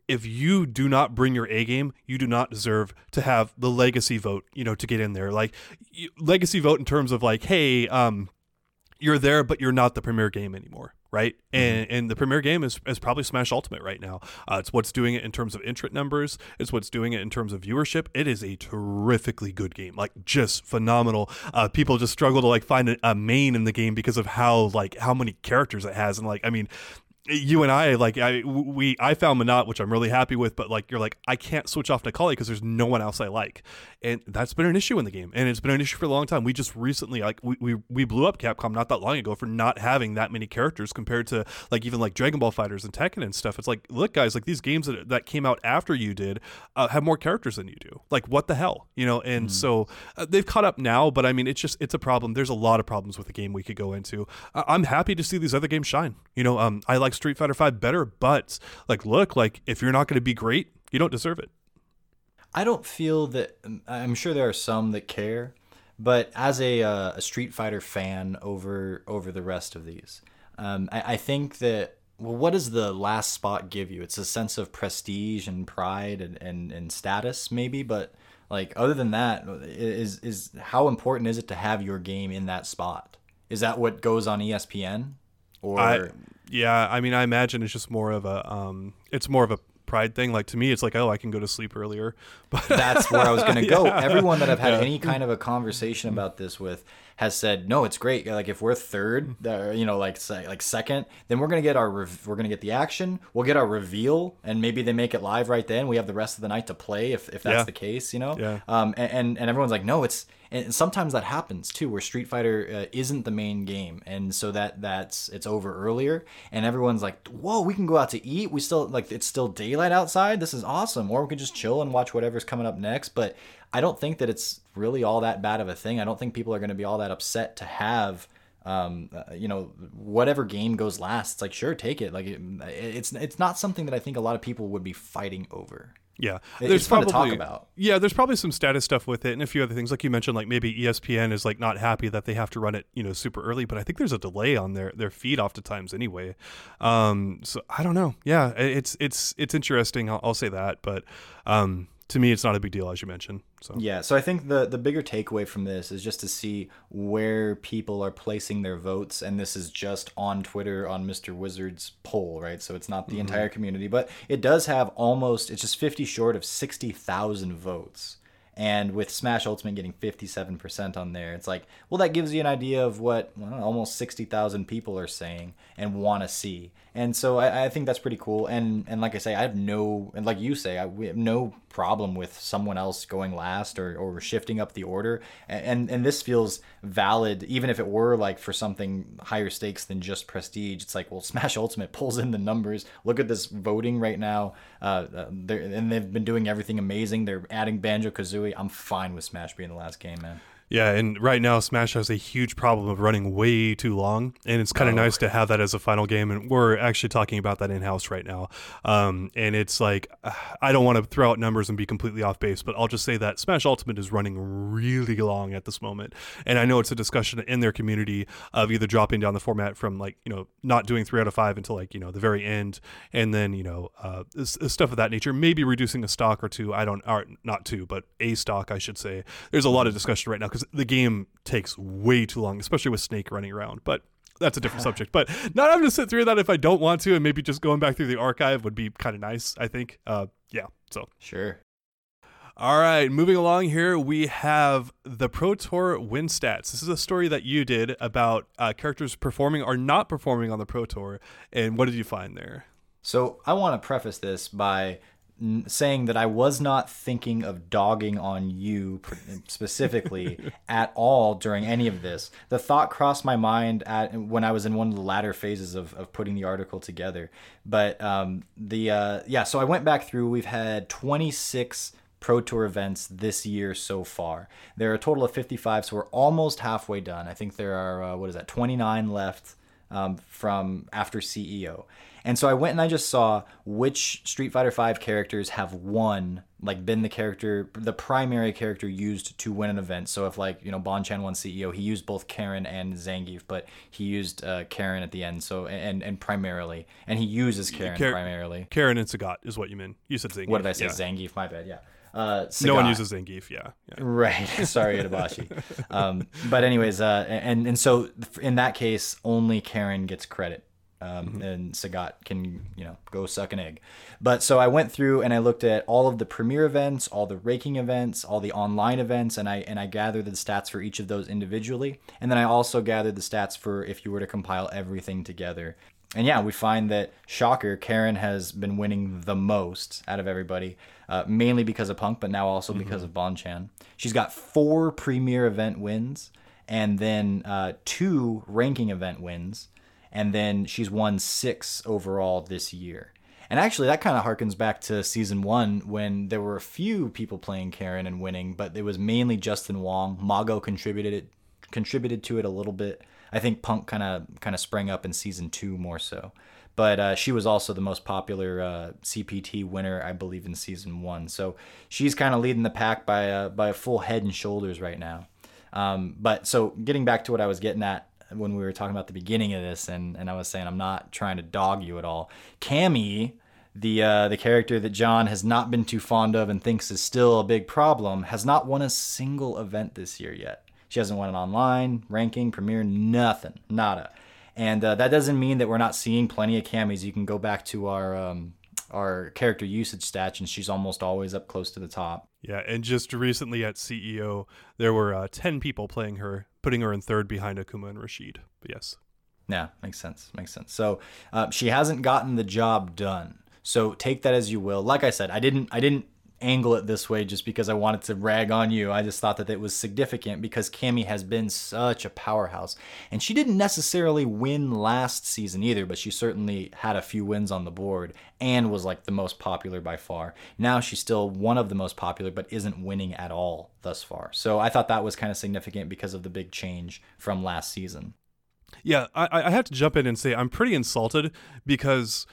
if you do not bring your A game, you do not deserve to have the legacy vote, you know, to get in there. Like legacy vote in terms of like, hey, um, you're there, but you're not the premier game anymore, right? Mm-hmm. And and the premier game is, is probably Smash Ultimate right now. Uh, it's what's doing it in terms of entrant numbers. It's what's doing it in terms of viewership. It is a terrifically good game, like just phenomenal. Uh, people just struggle to like find a, a main in the game because of how like how many characters it has, and like I mean, you and I like I we I found Menat, which I'm really happy with, but like you're like I can't switch off Necalli because there's no one else I like, and that's been an issue in the game, and it's been an issue for a long time. We just recently like we, we we blew up Capcom not that long ago for not having that many characters compared to like even like Dragon Ball FighterZ and Tekken and stuff. It's like look guys, like these games that that came out after you did uh, have more characters than you do. Like what the hell, you know? And mm. so uh, they've caught up now, but I mean it's just it's a problem. There's a lot of problems with the game we could go into. Uh, I'm happy to see these other games shine. You know, um, I like Street Fighter Five better, but like, look, like if you're not going to be great, you don't deserve it. I don't feel that. I'm sure there are some that care, but as a, uh, a Street Fighter fan over over the rest of these, um, I, I think that well, what does the last spot give you? It's a sense of prestige and pride and, and, and status, maybe, but like other than that, is is how important is it to have your game in that spot? Is that what goes on ESPN? Or I, yeah, I mean, I imagine it's just more of a um, it's more of a pride thing. Like to me, it's like, oh, I can go to sleep earlier. But that's where I was gonna go. yeah. Everyone that I've had yeah. any kind of a conversation about this with has said, no, it's great. Like if we're third, uh, you know, like like second, then we're gonna get our we're gonna get the action. We'll get our reveal, and maybe they make it live right then. We have the rest of the night to play if, if that's yeah. the case, you know. Yeah. Um. And, and and everyone's like, no, it's and sometimes that happens too where street fighter uh, isn't the main game and so that that's it's over earlier and everyone's like whoa we can go out to eat we still like it's still daylight outside this is awesome or we could just chill and watch whatever's coming up next but i don't think that it's really all that bad of a thing i don't think people are going to be all that upset to have um, uh, you know, whatever game goes last, it's like sure, take it. Like it, it's it's not something that I think a lot of people would be fighting over. Yeah, there's it's probably, fun to talk about. Yeah, there's probably some status stuff with it and a few other things, like you mentioned, like maybe ESPN is like not happy that they have to run it, you know, super early. But I think there's a delay on their their feed oftentimes anyway. Um, so I don't know. Yeah, it's it's it's interesting. I'll, I'll say that, but um, to me, it's not a big deal, as you mentioned. So yeah, so I think the the bigger takeaway from this is just to see where people are placing their votes, and this is just on Twitter on Mr. Wizard's poll, right? So it's not the mm-hmm. entire community, but it does have almost it's just fifty short of sixty thousand votes. And with Smash Ultimate getting 57% on there, it's like, well, that gives you an idea of what well, almost 60,000 people are saying and want to see. And so I, I, think that's pretty cool. And and like I say, I have no, and like you say, I we have no problem with someone else going last or, or shifting up the order. And, and this feels valid, even if it were like for something higher stakes than just prestige. It's like, well, Smash Ultimate pulls in the numbers. Look at this voting right now. Uh, and they've been doing everything amazing. They're adding Banjo Kazooie. I'm fine with Smash being the last game, man. Yeah, and right now Smash has a huge problem of running way too long, and it's kind of oh. nice to have that as a final game. And we're actually talking about that in house right now. Um, and it's like I don't want to throw out numbers and be completely off base, but I'll just say that Smash Ultimate is running really long at this moment. And I know it's a discussion in their community of either dropping down the format from like you know not doing three out of five until like you know the very end, and then you know uh, stuff of that nature. Maybe reducing a stock or two. I don't, or not two, but a stock I should say. There's a lot of discussion right now because the game takes way too long, especially with Snake running around. But that's a different subject. But not having to sit through that if I don't want to, and maybe just going back through the archive would be kind of nice. I think. Uh, yeah. So sure. All right, moving along here, we have the Pro Tour win stats. This is a story that you did about uh, characters performing or not performing on the Pro Tour, and what did you find there? So I want to preface this by saying that I was not thinking of dogging on you specifically at all during any of this. The thought crossed my mind at when I was in one of the latter phases of, of putting the article together. But um, the uh, yeah, so I went back through. We've had 26 Pro Tour events this year so far. There are a total of 55, so we're almost halfway done. I think there are uh, what is that 29 left um, from after CEO. And so I went and I just saw which Street Fighter V characters have won, like been the character, the primary character used to win an event. So if like you know Bonchan won CEO, he used both Karin and Zangief, but he used uh, Karin at the end. So and and primarily, and he uses Karin Kar- primarily. Karin and Sagat is what you mean. You said Zangief. What did I say? Yeah. Zangief. My bad. Yeah. Uh, no one uses Zangief, yeah. yeah. Right. Sorry, Itabashi. um, but anyways, uh, and and so in that case, only Karin gets credit um, mm-hmm. and Sagat can you know go suck an egg. But so I went through and I looked at all of the premier events, all the ranking events, all the online events, and I and I gathered the stats for each of those individually, and then I also gathered the stats for if you were to compile everything together. And yeah, we find that shocker, Karin has been winning the most out of everybody, uh, mainly because of Punk, but now also mm-hmm. because of Bonchan. She's got four premier event wins and then uh, two ranking event wins and then she's won six overall this year. And actually, that kind of harkens back to season one when there were a few people playing Karin and winning, but it was mainly Justin Wong. Mago contributed it, contributed to it a little bit. I think Punk kind of kind of sprang up in season two more so, but uh, she was also the most popular uh, CPT winner, I believe, in season one. So she's kind of leading the pack by uh, by a full head and shoulders right now. Um, but so getting back to what I was getting at, when we were talking about the beginning of this, and, and I was saying I'm not trying to dog you at all. Cammy, the uh, the character that John has not been too fond of and thinks is still a big problem, has not won a single event this year yet. She hasn't won an online ranking, premiere, nothing, nada. And uh, that doesn't mean that we're not seeing plenty of Cammys. You can go back to our um, our character usage stats, and she's almost always up close to the top. Yeah, and just recently at CEO, there were uh, 10 people playing her, putting her in third behind Akuma and Rashid. But yes. Yeah, makes sense. Makes sense. So uh, she hasn't gotten the job done. So take that as you will. Like I said, I didn't I didn't angle it this way just because I wanted to rag on you. I just thought that it was significant because Cammy has been such a powerhouse. And she didn't necessarily win last season either, but she certainly had a few wins on the board and was like the most popular by far. Now she's still one of the most popular, but isn't winning at all thus far. So I thought that was kind of significant because of the big change from last season. Yeah, I, I have to jump in and say I'm pretty insulted because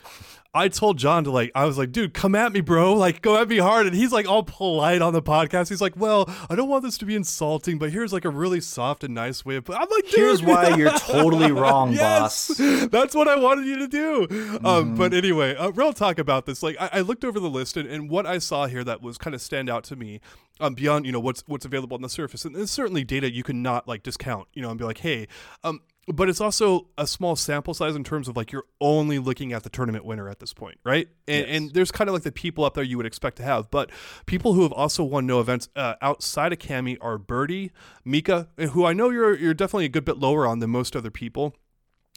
I told John to like, I was like, dude, come at me, bro. Like, go at me hard. And he's like all polite on the podcast. He's like, well, I don't want this to be insulting, but here's like a really soft and nice way of. I'm like, dude. here's why you're totally wrong, yes, boss. That's what I wanted you to do. Um, mm-hmm. Um, but anyway, uh, real talk about this. Like, I, I looked over the list and, and, what I saw here that was kind of stand out to me. Um, beyond you know what's what's available on the surface, and there's certainly data you cannot like discount, you know, and be like, hey, um, but it's also a small sample size in terms of like you're only looking at the tournament winner at this point, right? And, yes. and there's kind of like the people up there you would expect to have, but people who have also won no events uh, outside of Cammy are Birdie, Mika, who I know you're you're definitely a good bit lower on than most other people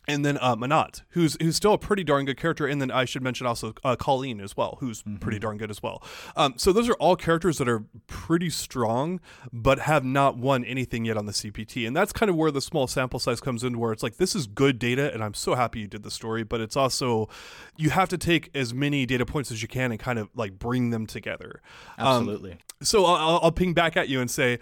and then uh, Menat, who's who's still a pretty darn good character, and then I should mention also uh, Colleen as well, who's mm-hmm. pretty darn good as well. Um, so those are all characters that are pretty strong, but have not won anything yet on the CPT, and that's kind of where the small sample size comes in, where it's like this is good data, and I'm so happy you did the story, but it's also you have to take as many data points as you can and kind of like bring them together. Um, Absolutely. Um, so I'll, I'll ping back at you and say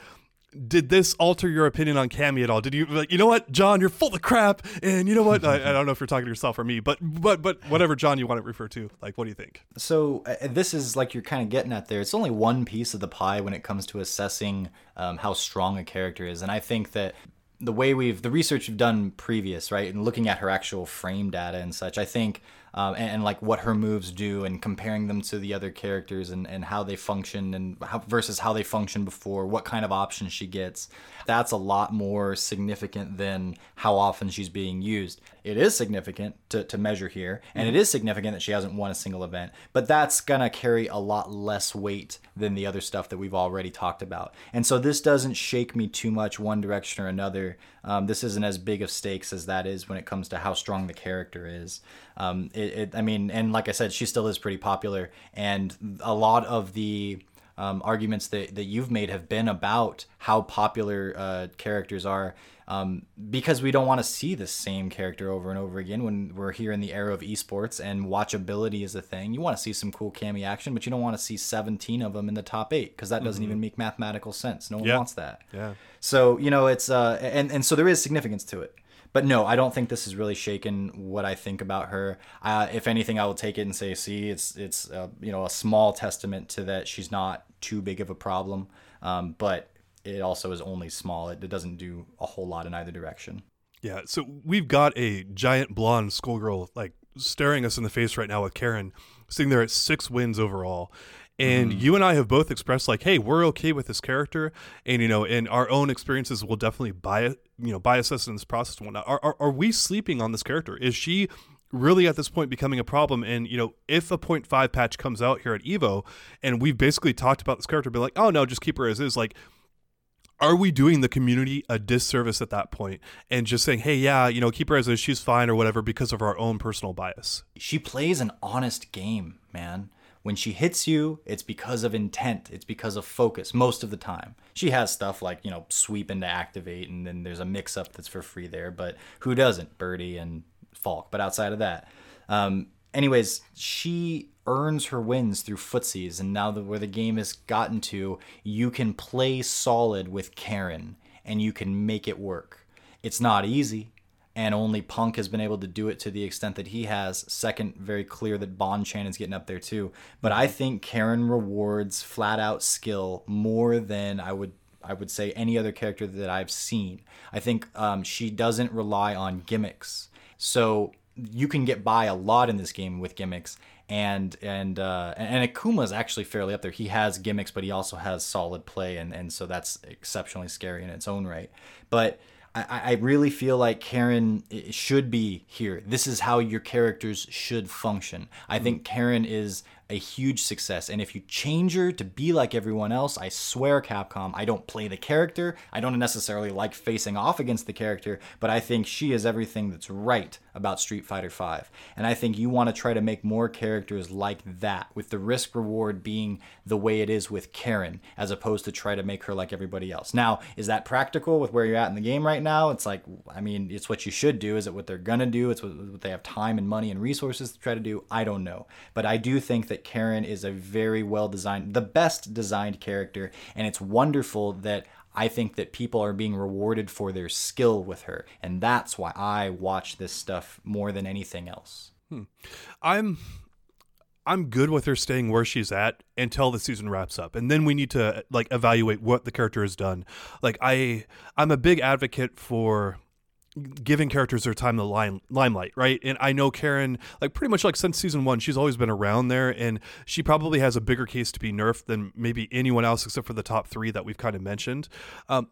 did this alter your opinion on Cammy at all? Did you like, you know what, John, you're full of crap, and you know what? I, I, don't know if you're talking to yourself or me, but but but whatever, John, you want to refer to, like, what do you think? So uh, this is like you're kind of getting at there. It's only one piece of the pie when it comes to assessing um, how strong a character is, and I think that the way we've the research we've done previous, right, and looking at her actual frame data and such, I think um, and, and, like what her moves do and comparing them to the other characters and, and how they function and how, versus how they function before, what kind of options she gets. That's a lot more significant than how often she's being used. It is significant to, to measure here, and it is significant that she hasn't won a single event, but that's gonna carry a lot less weight than the other stuff that we've already talked about. And so this doesn't shake me too much one direction or another. Um, this isn't as big of stakes as that is when it comes to how strong the character is. Um, it, it, I mean, and like I said, she still is pretty popular, and a lot of the um, arguments that, that you've made have been about how popular uh, characters are um, because we don't want to see the same character over and over again when we're here in the era of esports and watchability is a thing. You want to see some cool Cammy action, but you don't want to see 17 of them in the top eight because that doesn't mm-hmm. even make mathematical sense. No one yeah. wants that. Yeah. So, you know, it's, uh, and, and so there is significance to it but no, I don't think this has really shaken what I think about her. Uh, if anything, I will take it and say, see, it's it's uh, you know a small testament to that she's not too big of a problem, um, but it also is only small. It, it doesn't do a whole lot in either direction. Yeah, so we've got a giant blonde schoolgirl like staring us in the face right now with Karin sitting there at six wins overall and mm. you and I have both expressed like, hey, we're okay with this character, and you know, and our own experiences will definitely bias, you know, bias us in this process and whatnot. Are, are, are we sleeping on this character? Is she really at this point becoming a problem? And you know, if a 0.5 patch comes out here at Evo, and we've basically talked about this character, be like, oh no, just keep her as is, like are we doing the community a disservice at that point and just saying, hey, yeah, you know, keep her as is, she's fine or whatever because of our own personal bias? She plays an honest game, man. When she hits you, it's because of intent. It's because of focus most of the time. She has stuff like, you know, sweep into activate, and then there's a mix up that's for free there. But who doesn't? Birdie and Falke. But outside of that, um, anyways, she earns her wins through footsies. And now that where the game has gotten to, you can play solid with Karin and you can make it work. It's not easy and only Punk has been able to do it to the extent that he has. Second, very clear that Bonchannon's getting up there too. But I think Karin rewards flat out skill more than I would I would say any other character that I've seen. I think um, she doesn't rely on gimmicks, so you can get by a lot in this game with gimmicks. And and uh, and Akuma is actually fairly up there. He has gimmicks, but he also has solid play, and and so that's exceptionally scary in its own right. But I, I really feel like Karin eh, should be here. This is how your characters should function. I hmm. think Karin is a huge success. And if you change her to be like everyone else, I swear, Capcom, I don't play the character. I don't necessarily like facing off against the character, but I think she is everything that's right about Street Fighter V. And I think you want to try to make more characters like that, with the risk reward being the way it is with Karin, as opposed to try to make her like everybody else. Now, is that practical with where you're at in the game right now? It's like, I mean, it's what you should do. Is it what they're going to do? It's what they have time and money and resources to try to do. I don't know. But I do think that that Karin is a very well designed, the best designed character, and it's wonderful that I think that people are being rewarded for their skill with her, and that's why I watch this stuff more than anything else. Hmm. I'm I'm good with her staying where she's at until the season wraps up. And then we need to like evaluate what the character has done. Like I I'm a big advocate for giving characters their time the line, limelight, right? And I know Karin, like pretty much like since season one, she's always been around there, and she probably has a bigger case to be nerfed than maybe anyone else except for the top three that we've kind of mentioned. Um,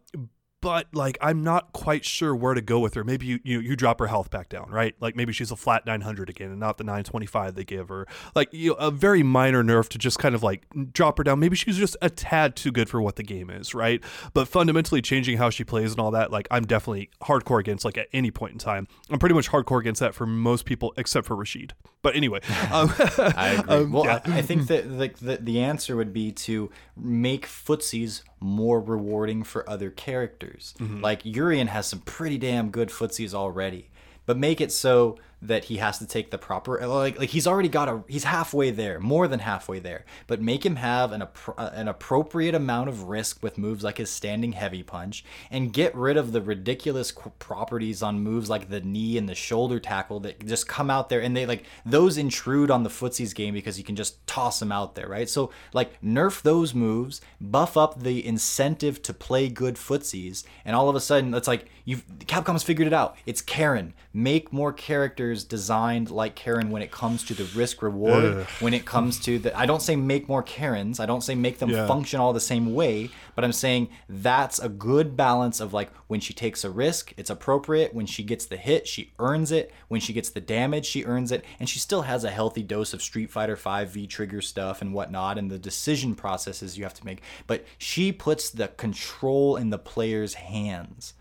but like I'm not quite sure where to go with her. Maybe you, you you drop her health back down, right? Like maybe she's a flat 900 again and not the 925 they give her. Like you know, a very minor nerf to just kind of like drop her down. Maybe she's just a tad too good for what the game is, right? But fundamentally changing how she plays and all that, like I'm definitely hardcore against. Like at any point in time, I'm pretty much hardcore against that for most people except for Rashid. But anyway, um, I agree. Um, well, yeah. I, I, think that the, the the answer would be to make footsies more rewarding for other characters. Mm-hmm. Like Urien has some pretty damn good footsies already, but make it so that he has to take the proper like like he's already got a he's halfway there, more than halfway there. But make him have an uh, an appropriate amount of risk with moves like his standing heavy punch, and get rid of the ridiculous properties on moves like the knee and the shoulder tackle that just come out there and they like those intrude on the footsies game because you can just toss them out there, right? So like nerf those moves, buff up the incentive to play good footsies, and all of a sudden it's like you've Capcom's figured it out. It's Karin. Make more characters designed like Karin when it comes to the risk reward. When it comes to the, I don't say make more Karins. I don't say make them yeah. function all the same way. But I'm saying that's a good balance of like when she takes a risk, it's appropriate. When she gets the hit, she earns it. When she gets the damage, she earns it, and she still has a healthy dose of Street Fighter 5 V trigger stuff and whatnot, and the decision processes you have to make. But she puts the control in the player's hands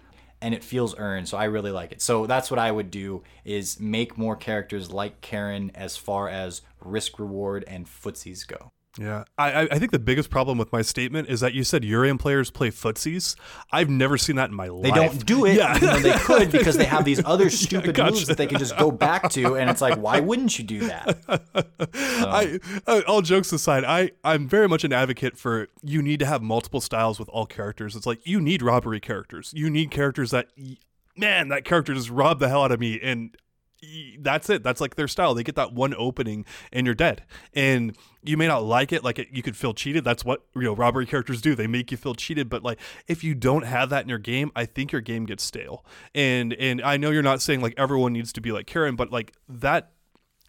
and it feels earned so i really like it. So that's what i would do is make more characters like karin as far as risk reward and footsies go yeah, I I think the biggest problem with my statement is that you said Urien players play footsies. I've never seen that in my life. They don't do it. Yeah, they could because they have these other stupid yeah, gotcha. moves that they can just go back to, and it's like, why wouldn't you do that? So. I uh, all jokes aside, I I'm very much an advocate for you need to have multiple styles with all characters. It's like you need robbery characters. You need characters that man, that character just robbed the hell out of me, and that's it. That's like their style. They get that one opening and you're dead. And you may not like it. Like it, you could feel cheated. That's what you know robbery characters do. They make you feel cheated. But like if you don't have that in your game, I think your game gets stale. And and I know you're not saying like everyone needs to be like Karen, but like that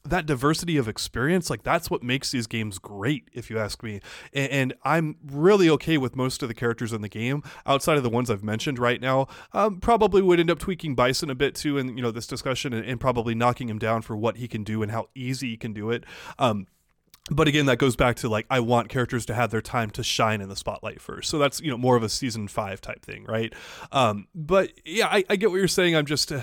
that diversity of experience, like that's what makes these games great, if you ask me. And, and, I'm really okay with most of the characters in the game, outside of the ones I've mentioned right now. Um, probably would end up tweaking Bison a bit too in you know this discussion, and, and, probably knocking him down for what he can do and how easy he can do it. Um, but again, that goes back to like I want characters to have their time to shine in the spotlight first. So that's you know more of a season five type thing, right? Um, but yeah, I, I, get what you're saying. I'm just. Uh,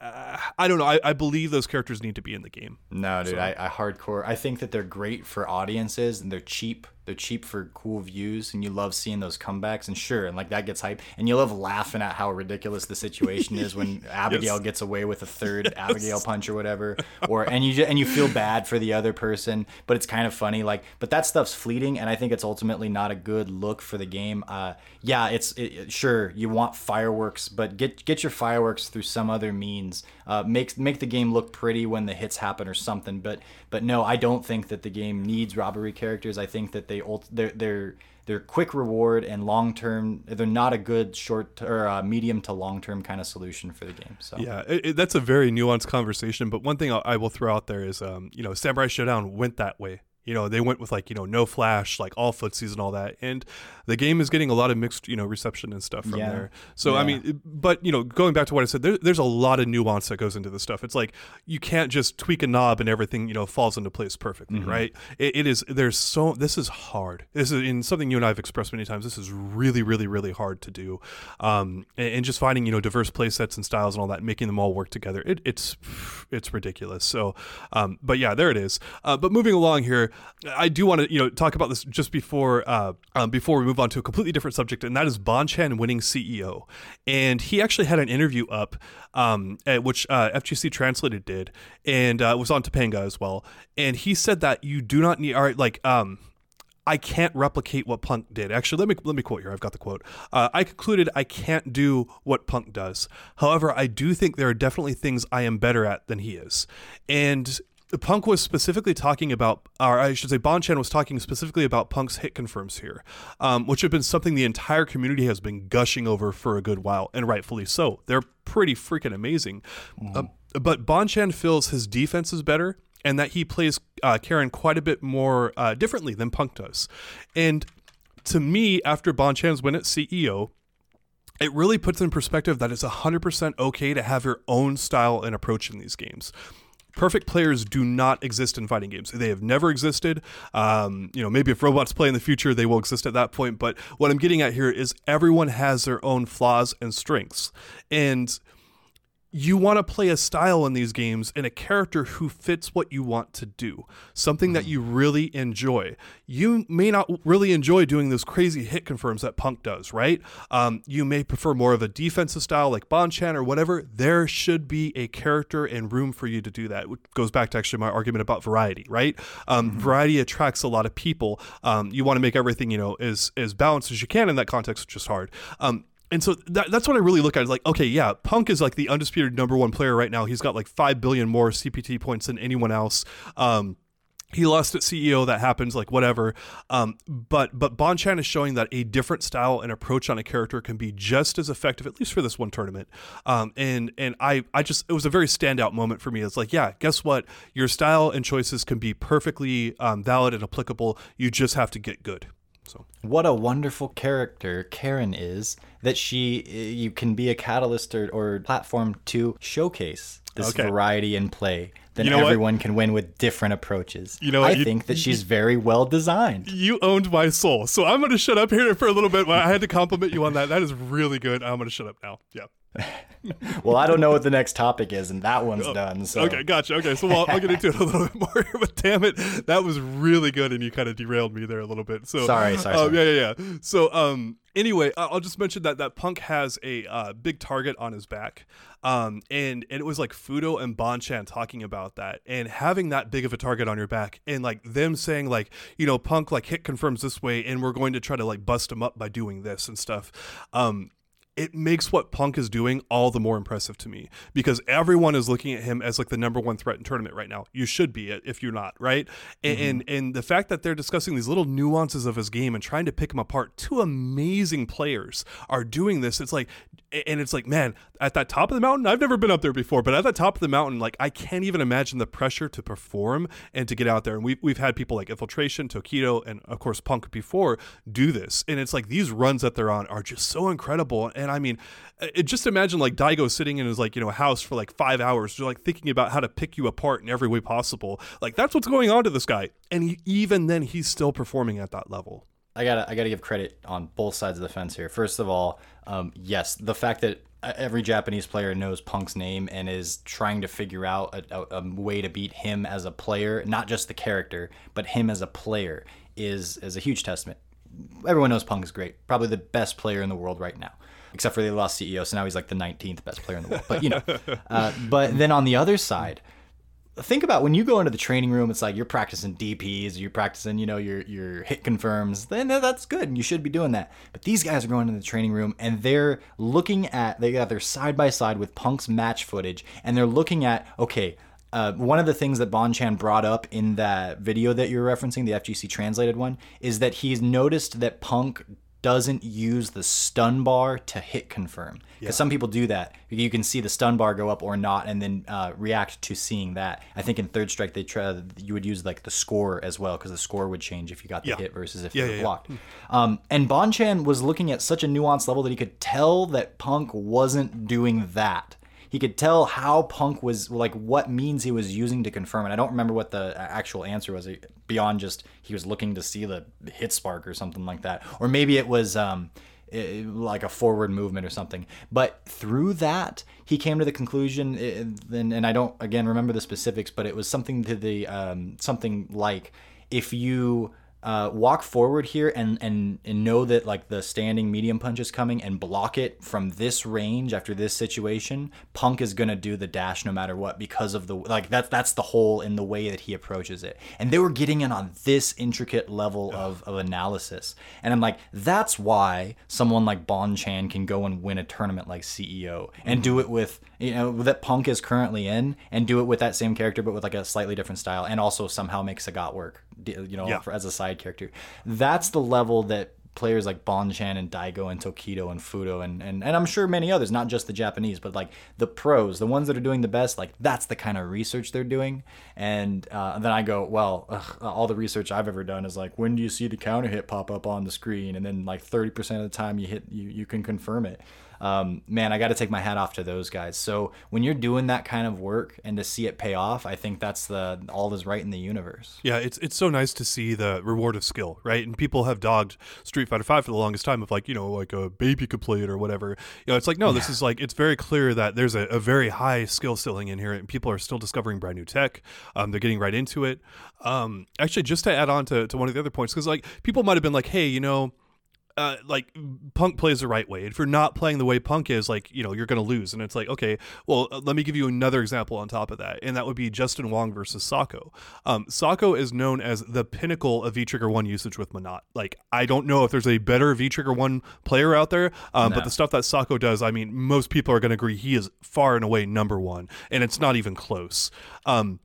uh, I don't know. I, I believe those characters need to be in the game. No, dude, so. I, I hardcore. I think that they're great for audiences and they're cheap they're cheap for cool views, and you love seeing those comebacks. And sure, and like that gets hype, and you love laughing at how ridiculous the situation is when Abigail yes. gets away with a third yes. Abigail punch or whatever, or and you just, and you feel bad for the other person, but it's kind of funny. Like, but that stuff's fleeting, and I think it's ultimately not a good look for the game. Uh, yeah, it's it, sure you want fireworks, but get get your fireworks through some other means. Uh, make make the game look pretty when the hits happen or something. But but no, I don't think that the game needs robbery characters. I think that they they're they're they're quick reward and long term. They're not a good short or uh, medium to long term kind of solution for the game. So yeah, it, it, that's a very nuanced conversation. But one thing I, I will throw out there is, um, you know, Samurai Shodown went that way. You know, they went with like, you know, no flash, like all footsies and all that. And the game is getting a lot of mixed, you know, reception and stuff from yeah. there. So, yeah. I mean, but, you know, going back to what I said, there, there's a lot of nuance that goes into this stuff. It's like you can't just tweak a knob and everything, you know, falls into place perfectly, mm-hmm. right? It, it is, there's so, this is hard. This is in something you and I have expressed many times. This is really, really, really hard to do. Um, and, and just finding, you know, diverse play sets and styles and all that, making them all work together. It, it's, it's ridiculous. So, um, but yeah, there it is. Uh, but moving along here, I do want to you know talk about this just before uh, um, before we move on to a completely different subject, and that is Bonchan winning CEO. And he actually had an interview up, um, which uh, FGC Translated did, and uh, was on Topanga as well. And he said that you do not need all right, like um, I can't replicate what Punk did. Actually, let me let me quote here. I've got the quote. Uh, I concluded I can't do what Punk does. However, I do think there are definitely things I am better at than he is, and Punk was specifically talking about, or I should say, Bonchan was talking specifically about Punk's hit confirms here, um, which have been something the entire community has been gushing over for a good while, and rightfully so. They're pretty freaking amazing. Mm. Um, but Bonchan feels his defense is better and that he plays uh, Karin quite a bit more uh, differently than Punk does. And to me, after Bonchan's win at CEO, it really puts in perspective that it's 100% okay to have your own style and approach in these games perfect players do not exist in fighting games. They have never existed. Um, you know, maybe if robots play in the future, they will exist at that point. But what I'm getting at here is everyone has their own flaws and strengths, and you want to play a style in these games and a character who fits what you want to do, something that you really enjoy. You may not really enjoy doing those crazy hit confirms that Punk does, right? Um, you may prefer more of a defensive style like Bonchan or whatever. There should be a character and room for you to do that. Which goes back to actually my argument about variety, right? Um, Variety attracts a lot of people. Um, you want to make everything you know as as balanced as you can in that context, which is hard. And so that, that's what I really look at. Is like, okay, yeah, Punk is like the undisputed number one player right now. He's got like five billion more CPT points than anyone else. Um, he lost at CEO. That happens, like whatever. Um, but but Bonchan is showing that a different style and approach on a character can be just as effective, at least for this one tournament. Um, and and I I just it was a very standout moment for me. It's like, yeah, guess what? Your style and choices can be perfectly um, valid and applicable. You just have to get good. So What a wonderful character Karin is that she you can be a catalyst or, or platform to showcase this Okay. variety in play. Then You know what? everyone can win with different approaches. You know? I You- think that she's very well designed. you owned my soul. So I'm going to shut up here for a little bit. I had to compliment you on that. That is really good. I'm going to shut up now. Yeah. Well, I don't know what the next topic is, and that one's done. So Oh, Okay, gotcha. Okay, so well, I'll get into it a little bit more but damn it, that was really good, and you kind of derailed me there a little bit. So Sorry, sorry, um, sorry. Yeah, yeah, yeah. So um, anyway, I'll just mention that that Punk has a uh, big target on his back, um, and and it was like Fudo and Bonchan talking about that, and having that big of a target on your back, and like them saying like, you know, Punk like hit confirms this way, and we're going to try to like bust him up by doing this and stuff. Um, it makes what Punk is doing all the more impressive to me because everyone is looking at him as like the number one threat in tournament right now. You should be it if you're not, right? And, mm-hmm. and and the fact that they're discussing these little nuances of his game and trying to pick him apart, two amazing players are doing this. It's like and it's like, man, at that top of the mountain, I've never been up there before, but at the top of the mountain, like I can't even imagine the pressure to perform and to get out there. And we've we've had people like Infiltration, Tokido, and of course Punk before do this. And it's like these runs that they're on are just so incredible. And I mean, it, just imagine like Daigo sitting in his like, you know, house for like five hours, just like thinking about how to pick you apart in every way possible. Like that's what's going on to this guy. And he, even then he's still performing at that level. I gotta I gotta give credit on both sides of the fence here. First of all, um, yes, the fact that uh, every Japanese player knows Punk's name and is trying to figure out a, a, a way to beat him as a player, not just the character, but him as a player, is is a huge testament. Everyone knows Punk is great, probably the best player in the world right now. Except for they lost CEO, so now he's like the 19th best player in the world. But you know, uh, but then on the other side, think about when you go into the training room it's like you're practicing dps you're practicing you know your your hit confirms then that's good and you should be doing that but these guys are going into the training room and they're looking at they got their side by side with punk's match footage and they're looking at okay uh, one of the things that Bonchan brought up in that video that you're referencing, the FGC translated one, is that he's noticed that Punk doesn't use the stun bar to hit confirm. Because some people do that. You can see the stun bar go up or not and then uh, react to seeing that. I think in third strike they try you would use like the score as well because the score would change if you got the Yeah. hit versus if Yeah, you were yeah, yeah. blocked. Um, and bonchan was looking at such a nuanced level that he could tell that punk wasn't doing that he could tell how Punk was like what means he was using to confirm it. I don't remember what the actual answer was beyond just he was looking to see the hit spark or something like that, or maybe it was um, like a forward movement or something. But through that, he came to the conclusion, uh, and, and I don't again remember the specifics, but it was something to the um, something like if you uh, walk forward here and, and and know that like the standing medium punch is coming and block it from this range after this situation, Punk is gonna do the dash no matter what because of the like that's that's the hole in the way that he approaches it. And they were getting in on this intricate level of, of analysis. And I'm like, that's why someone like Bonchan can go and win a tournament like CEO and do it with you know that Punk is currently in and do it with that same character but with like a slightly different style and also somehow make Sagat work you know Yeah. for, as a side character. That's the level that players like Bonchan and Daigo and Tokido and Fudo and, and and I'm sure many others, not just the Japanese, but like the pros, the ones that are doing the best, like that's the kind of research they're doing. And uh, then I go, well, ugh, all the research I've ever done is like, when do you see the counter hit pop up on the screen? And then like 30% of the time you hit, you, you can confirm it. Um, man, I got to take my hat off to those guys. So when you're doing that kind of work and to see it pay off, I think that's the all is right in the universe. Yeah, it's it's so nice to see the reward of skill, right? And people have dogged Street Fighter Five for the longest time of like, you know, like a baby could play it or whatever. You know, it's like no, yeah. this is like it's very clear that there's a, a, very high skill ceiling in here, and people are still discovering brand new tech. Um, they're getting right into it. Um, actually, just to add on to, to one of the other points, because like people might have been like, hey, you know uh, like Punk plays the right way. If you're not playing the way Punk is, like you know, you're going to lose. And it's like, okay, well, uh, let me give you another example on top of that, and that would be Justin Wong versus Sako. Um, Sako is known as the pinnacle of V Trigger One usage with Menat. Like, I don't know if there's a better V Trigger One player out there, um, no. but the stuff that Sako does, I mean, most people are going to agree he is far and away number one, and it's not even close. Um,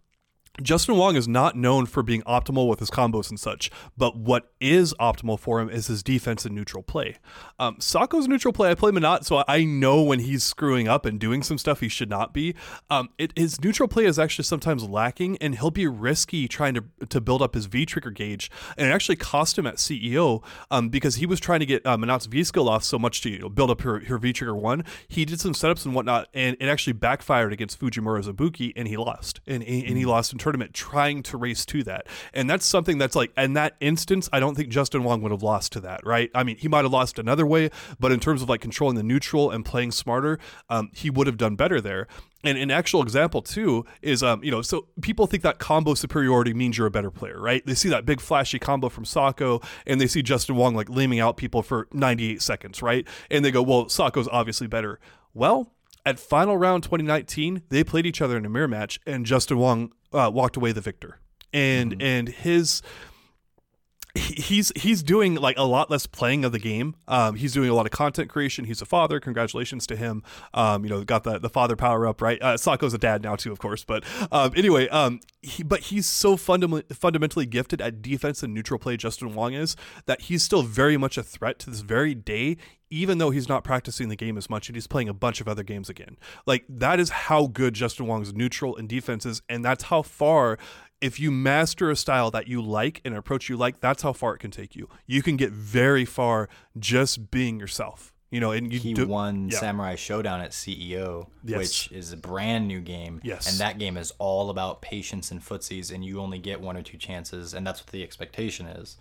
Justin Wong is not known for being optimal with his combos and such, but what is optimal for him is his defense and neutral play. Um, Sako's neutral play, I play Menat, so I know when he's screwing up and doing some stuff he should not be. Um, it, his neutral play is actually sometimes lacking, and he'll be risky trying to to build up his V trigger gauge, and it actually cost him at CEO um, because he was trying to get uh, Menat's V skill off so much to you know, build up her, her V trigger one. He did some setups and whatnot, and it actually backfired against Fujimura's Ibuki, and he lost, and, and he mm. lost in tournament trying to race to that. And that's something that's like, in that instance, I don't think Justin Wong would have lost to that, right? I mean, he might have lost another way, but in terms of like controlling the neutral and playing smarter, um, he would have done better there. And an actual example too is, um, you know, so people think that combo superiority means you're a better player, right? They see that big flashy combo from Sako, and they see Justin Wong like laming out people for 98 seconds, right? And they go, well, Sako's obviously better. Well, at final round 2019, they played each other in a mirror match, and Justin Wong uh, walked away the victor. And mm-hmm. and his he's he's doing like a lot less playing of the game. Um, he's doing a lot of content creation. He's a father. Congratulations to him. Um, you know, got the the father power up, right? Uh, Sako's a dad now too, of course. But um, anyway, um, he, but he's so fundamentally fundamentally gifted at defense and neutral play. Justin Wong is that he's still very much a threat to this very day even though he's not practicing the game as much and he's playing a bunch of other games again. Like that is how good Justin Wong's neutral and defense is, and that's how far if you master a style that you like and an approach you like, that's how far it can take you. You can get very far just being yourself. You know, and you he do, won yeah. Samurai Shodown at CEO, yes. which is a brand new game. Yes, and that game is all about patience and footsies, and you only get one or two chances, and that's what the expectation is.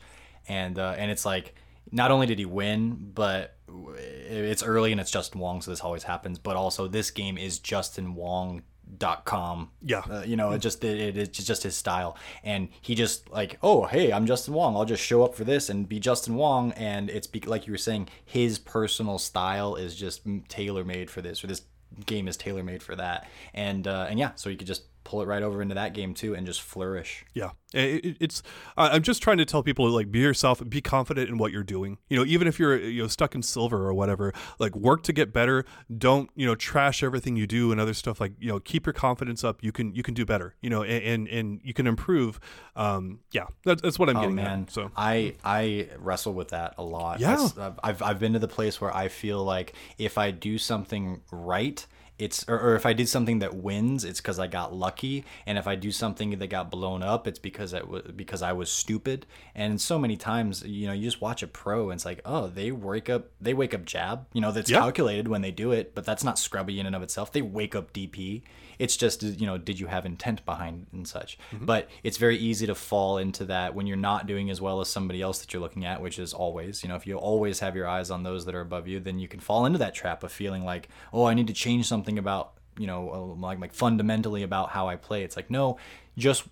And uh, and it's like not only did he win, but it's early and it's Justin Wong, so this always happens. But also, this game is Justin Wong dot com. Yeah. Uh, you know it just it, it's just his style. And he just like oh hey i'm justin wong. I'll just show up for this and be justin wong. And it's be, like you were saying his personal style is just tailor made for this or this game is tailor made for that. And uh, and yeah so you could just pull it right over into that game too and just flourish. Yeah, it, it's. I'm just trying to tell people like be yourself, be confident in what you're doing. You know, even if you're you know stuck in silver or whatever, like work to get better. Don't you know trash everything you do and other stuff. Like you know, keep your confidence up. You can you can do better. You know, and and, and you can improve. Um, yeah, that's, that's what I'm oh, getting man. at. So I I wrestle with that a lot. Yeah, I, I've I've been to the place where I feel like if I do something right it's or, or if I did something that wins, it's because I got lucky, and if I do something that got blown up, it's because it was because I was stupid. And so many times, you know, you just watch a pro, and it's like, oh, they wake up, they wake up jab, you know, that's yep. calculated when they do it, but that's not scrubby in and of itself. They wake up DP. It's just you know, did you have intent behind and such? Mm-hmm. But it's very easy to fall into that when you're not doing as well as somebody else that you're looking at, which is always, you know, if you always have your eyes on those that are above you, then you can fall into that trap of feeling like, oh, I need to change something about you know uh, like like fundamentally about how I play. It's like no, just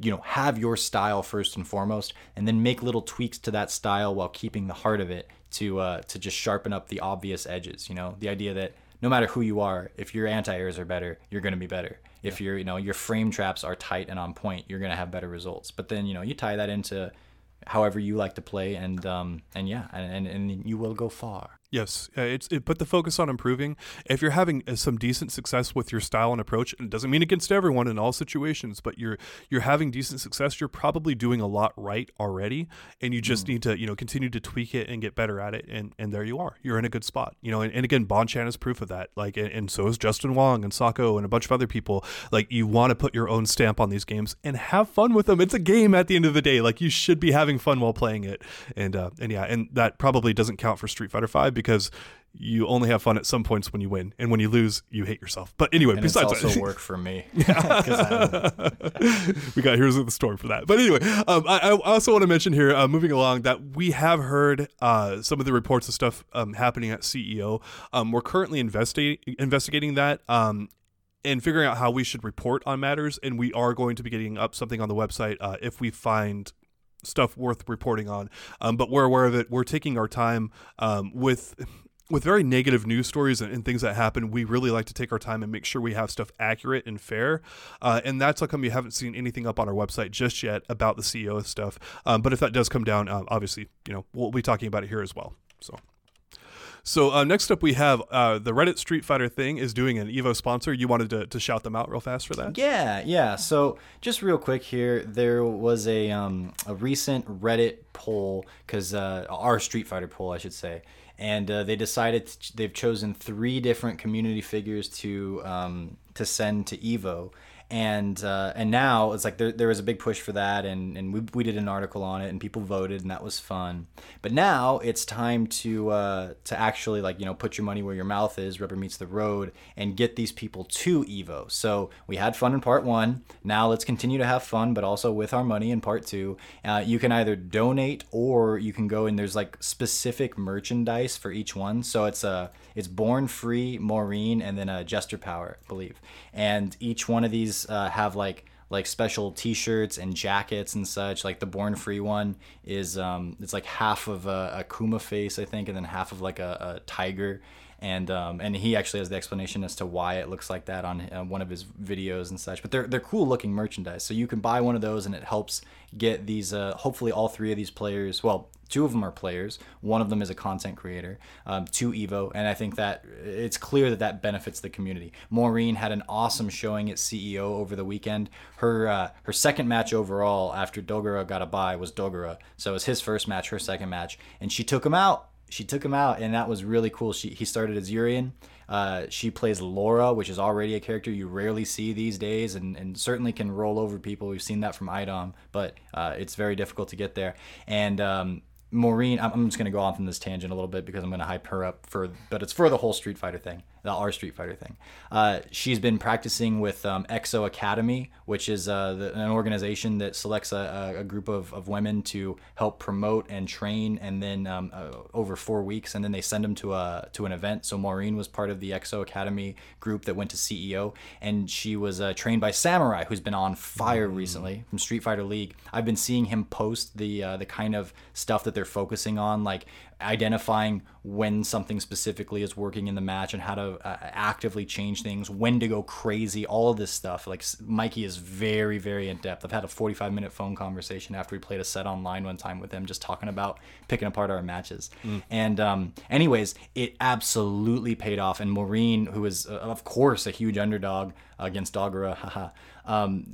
you know have your style first and foremost, and then make little tweaks to that style while keeping the heart of it to uh, to just sharpen up the obvious edges. You know the idea that no matter who you are, if your anti-airs are better, you're going to be better. If your you know your frame traps are tight and on point, you're going to have better results. But then you know you tie that into however you like to play, and um and yeah, and and, and you will go far. Yes, it's it put the focus on improving. If you're having uh, some decent success with your style and approach, it doesn't mean against everyone in all situations, but you're you're having decent success. You're probably doing a lot right already, and you just mm. need to you know continue to tweak it and get better at it. And and there you are. You're in a good spot. You know, and, and again, Bonchan is proof of that. Like, and, and so is Justin Wong and Sako and a bunch of other people. Like, you want to put your own stamp on these games and have fun with them. It's a game at the end of the day. Like, you should be having fun while playing it. And uh, and yeah, and that probably doesn't count for Street Fighter Five because you only have fun at some points when you win, and when you lose, you hate yourself. But anyway, and besides it's also that, work for me. we got here's the story for that. But anyway, um, I, I, also want to mention here, uh, moving along, that we have heard uh, some of the reports of stuff um, happening at CEO. Um, we're currently investigating investigating that. Um, and figuring out how we should report on matters, and we are going to be getting up something on the website uh, if we find stuff worth reporting on. Um, but we're aware of it. We're taking our time um, with with very negative news stories and, and, things that happen, we really like to take our time and make sure we have stuff accurate and fair. Uh, and that's how come you haven't seen anything up on our website just yet about the CEO stuff. Um, but if that does come down, uh, obviously, you know, we'll be talking about it here as well. So. So uh, next up, we have uh, the Reddit Street Fighter thing is doing an Evo sponsor. You wanted to, to shout them out real fast for that? Yeah, yeah. So just real quick here, there was a um, a recent Reddit poll because uh, our Street Fighter poll, I should say, and uh, they decided they've chosen three different community figures to um, to send to Evo, and uh, and now it's like there, there was a big push for that and, and we, we did an article on it and people voted and that was fun. But now it's time to uh, to actually like you know put your money where your mouth is rubber meets the road and get these people to evo. So we had fun in part one. Now let's continue to have fun but also with our money in part two. Uh, you can either donate or you can go and there's like specific merchandise for each one. So it's a it's born free maureen and then a jester power I believe and each one of these uh, have like like special T-shirts and jackets and such. Like the Born Free one is um, it's like half of a, a Kuma face, I think, and then half of like a, a tiger. And um, and he actually has the explanation as to why it looks like that on uh, one of his videos and such. But they're they're cool looking merchandise, so you can buy one of those, and it helps get these. Uh, hopefully, all three of these players. Well, Two of them are players. One of them is a content creator um, to Evo, and I think that it's clear that that benefits the community. Maureen had an awesome showing at CEO over the weekend. Her uh, her second match overall after Dogura got a bye was Dogura, so it was his first match, her second match, and she took him out. She took him out, and that was really cool. She he started as Urien. Uh, she plays Laura, which is already a character you rarely see these days, and, and certainly can roll over people. We've seen that from IDOM, but uh, it's very difficult to get there. And um, Maureen, I'm, just going to go off on this tangent a little bit because I'm going to hype her up for, but it's for the whole Street Fighter thing the R Street Fighter thing. Uh, she's been practicing with um, EXO Academy, which is uh, the, an organization that selects a, a, group of, of women to help promote and train, and then um, uh, over four weeks, and then they send them to a to an event. So Maureen was part of the EXO Academy group that went to CEO, and she was uh, trained by Samurai, who's been on fire mm. recently from Street Fighter League. I've been seeing him post the uh, the kind of stuff that they're focusing on, like identifying when something specifically is working in the match and how to uh, actively change things, when to go crazy, all of this stuff. Like Mikey is very, very in depth. I've had a 45 minute phone conversation after we played a set online one time with him, just talking about picking apart our matches. Mm. And, um, anyways, it absolutely paid off. And Maureen, who is, uh, of course, a huge underdog against Dogura, haha, um,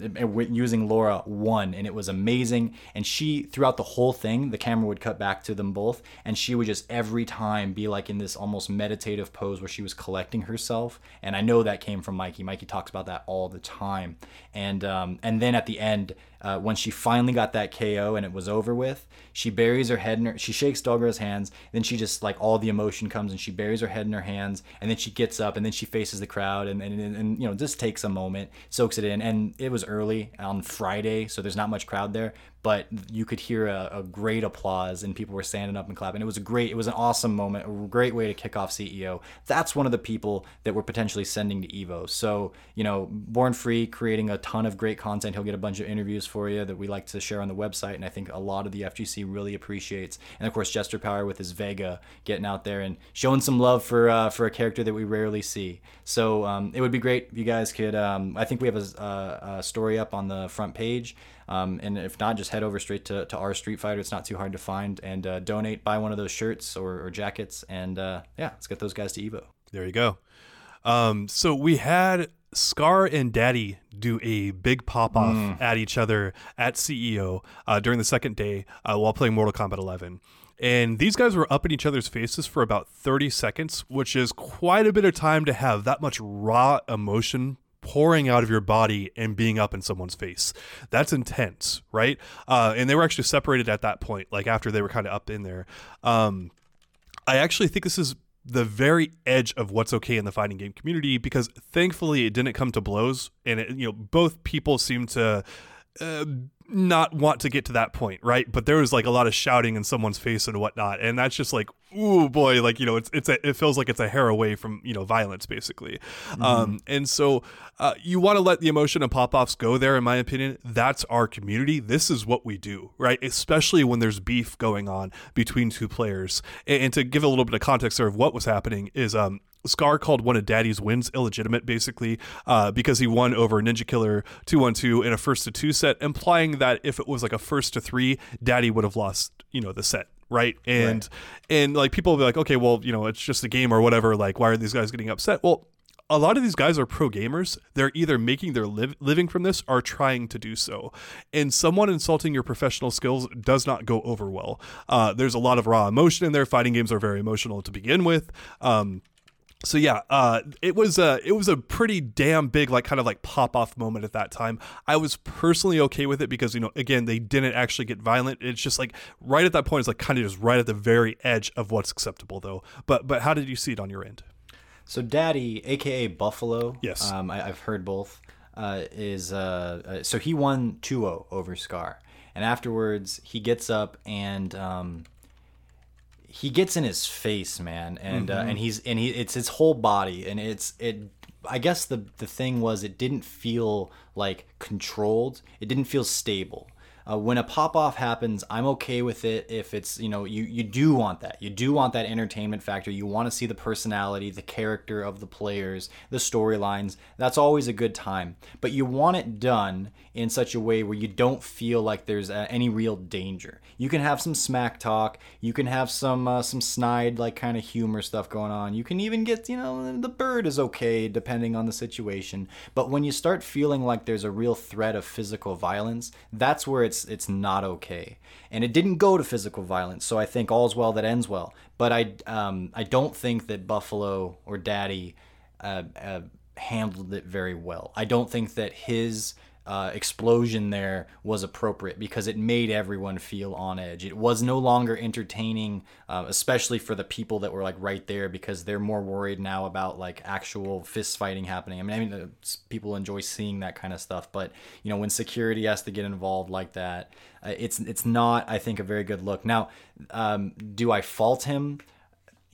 using Laura won, and it was amazing. And she, throughout the whole thing, the camera would cut back to them both, and she would just every time be like in this almost meditative pose where she was collecting herself. And I know that came from Mikey. Mikey talks about that all the time. And um, and then at the end, uh, when she finally got that KO and it was over with, she buries her head in her, she shakes Dogura's hands. Then she just like all the emotion comes and she buries her head in her hands. And then she gets up and then she faces the crowd and, and, and, and you know, just takes a moment, soaks it in. And it was early on Friday, so there's not much crowd there but you could hear a, a, great applause and people were standing up and clapping. It was a great, it was an awesome moment, a great way to kick off CEO. That's one of the people that we're potentially sending to Evo. So, you know, Born Free creating a ton of great content. He'll get a bunch of interviews for you that we like to share on the website. And I think a lot of the FGC really appreciates. And of course, Jester Power with his Vega getting out there and showing some love for, uh, for a character that we rarely see. So um, it would be great if you guys could, um, I think we have a, a, a story up on the front page um, and if not, just head over straight to, to our Street Fighter. It's not too hard to find and uh, donate, buy one of those shirts or, or jackets. And uh, yeah, let's get those guys to Evo. There you go. Um, so we had Scar and Daddy do a big pop off mm. at each other at CEO uh, during the second day uh, while playing Mortal Kombat 11. And these guys were up in each other's faces for about 30 seconds, which is quite a bit of time to have that much raw emotion pouring out of your body and being up in someone's face. That's intense, right? Uh, and they were actually separated at that point, like after they were kind of up in there. Um, I actually think this is the very edge of what's okay in the fighting game community because thankfully it didn't come to blows and it, you know both people seem to uh, not want to get to that point, right? But there was like a lot of shouting in someone's face and whatnot, and that's just like, ooh boy, like you know, it's it's a, it feels like it's a hair away from you know violence basically, mm-hmm. um, and so uh, you want to let the emotion and pop offs go there. In my opinion, that's our community. This is what we do, right? Especially when there's beef going on between two players, and, and to give a little bit of context there of what was happening is um Scar called one of Daddy's wins illegitimate, basically, uh, because he won over NinjaKilla 212 in a first to two set, implying that if it was like a first to three, Daddy would have lost, you know, the set. Right. And, right. and like people will be like, okay, well, you know, it's just a game or whatever. Like, why are these guys getting upset? Well, a lot of these guys are pro gamers. They're either making their liv- living from this or trying to do so. And someone insulting your professional skills does not go over well. Uh, there's a lot of raw emotion in there. Fighting games are very emotional to begin with. Um, so yeah, uh, it was a it was a pretty damn big like kind of like pop off moment at that time. I was personally okay with it because you know again they didn't actually get violent. It's just like right at that point it's like kind of just right at the very edge of what's acceptable though. But but how did you see it on your end? So Daddy, aka Buffalo, yes, um, I, have heard both. Uh, is uh, uh, so he won 2-0 over Scar, and afterwards he gets up and um, he gets in his face, man, and mm-hmm. uh, and he's and he it's his whole body, and it's it. I guess the the thing was it didn't feel like controlled. It didn't feel stable. Uh, when a pop off happens, I'm okay with it if it's, you know, you, you do want that. You do want that entertainment factor. You want to see the personality, the character of the players, the storylines. That's always a good time. But you want it done in such a way where you don't feel like there's uh, any real danger. You can have some smack talk. You can have some uh, some snide like kind of humor stuff going on. You can even get, you know, the bird is okay depending on the situation. But when you start feeling like there's a real threat of physical violence, that's where it's it's it's not okay. And it didn't go to physical violence, so I think all's well that ends well. But I um, I don't think that Buffalo or Daddy uh, uh, handled it very well. I don't think that his uh, explosion there was appropriate because it made everyone feel on edge. It was no longer entertaining, uh, especially for the people that were like right there because they're more worried now about like actual fist fighting happening. I mean, I mean, uh, people enjoy seeing that kind of stuff, but you know, when security has to get involved like that, uh, it's it's not, I think, a very good look. Now, um, do I fault him?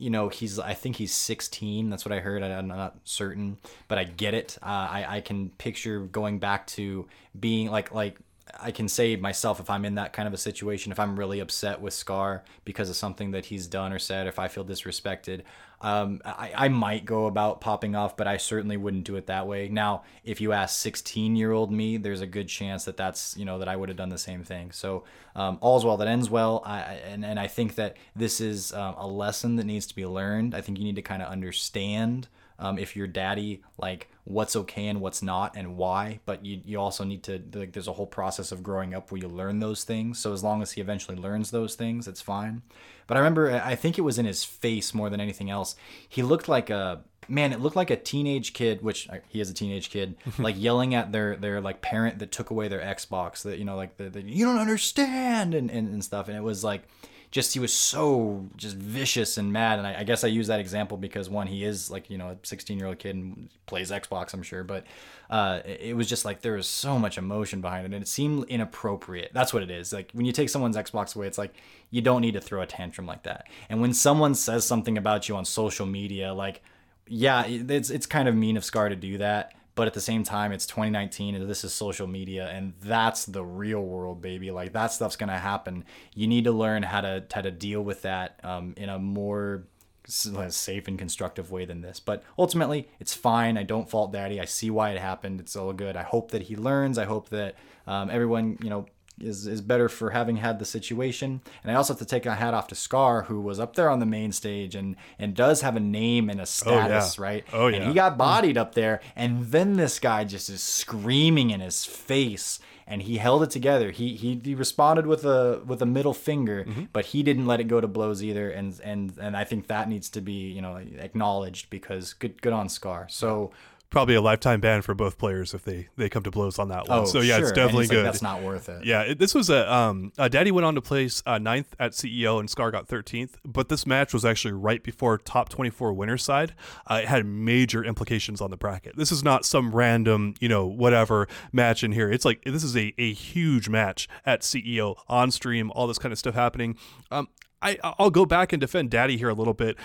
You know he's i think he's 16 that's what i heard I, am not certain but i get it. Uh, I, I can picture going back to being like like i can say myself if i'm in that kind of a situation if i'm really upset with scar because of something that he's done or said if i feel disrespected um, I, I might go about popping off, but I certainly wouldn't do it that way. Now, if you ask 16 year old me, there's a good chance that that's, you know, that I would have done the same thing. So, um, all's well that ends well. I, and, and I think that this is um, a lesson that needs to be learned. I think you need to kind of understand um, if your daddy like what's okay and what's not and why but you, you also need to like there's a whole process of growing up where you learn those things so as long as he eventually learns those things it's fine but I remember, I think it was in his face more than anything else. He looked like a man. It looked like a teenage kid, which uh, he is a teenage kid, like yelling at their their like parent that took away their Xbox. That you know, like the, the you don't understand and, and and stuff. And it was like just he was so just vicious and mad. And I, I, guess I use that example because one, he is like you know a 16 year old kid and plays Xbox, I'm sure, but uh, it, was just like there was so much emotion behind it, and it seemed inappropriate. That's what it is. Like when you take someone's Xbox away, it's like you don't need to throw a tantrum like that. And when someone says something about you on social media, like yeah, it's it's kind of mean of Scar to do that but at the same time it's 2019 and this is social media and that's the real world baby. Like that stuff's gonna happen. You need to learn how to how to deal with that um, in a more safe and constructive way than this. But ultimately it's fine. I don't fault daddy. I see why it happened. It's all good. I hope that he learns. I hope that um, everyone you know is, is better for having had the situation. And I also have to take a hat off to Scar, who was up there on the main stage and and does have a name and a status, oh, yeah. right? Oh yeah. And he got bodied up there, and then this guy just is screaming in his face. And he held it together. He, he he responded with a with a middle finger, mm-hmm. but he didn't let it go to blows either. And and and I think that needs to be you know acknowledged because good good on Scar. So probably a lifetime ban for both players if they they come to blows on that one. Oh, so yeah, sure. it's definitely he's like, good. That's not worth it. Yeah, it, this was a um, uh, Daddy went on to place uh, ninth at CEO and Scar got 13th, but this match was actually right before top 24 winner side. Uh, it had major implications on the bracket. This is not some random, you know, whatever match in here. It's like this is a, a huge match at CEO on stream, all this kind of stuff happening. Um, I I'll go back and defend Daddy here a little bit.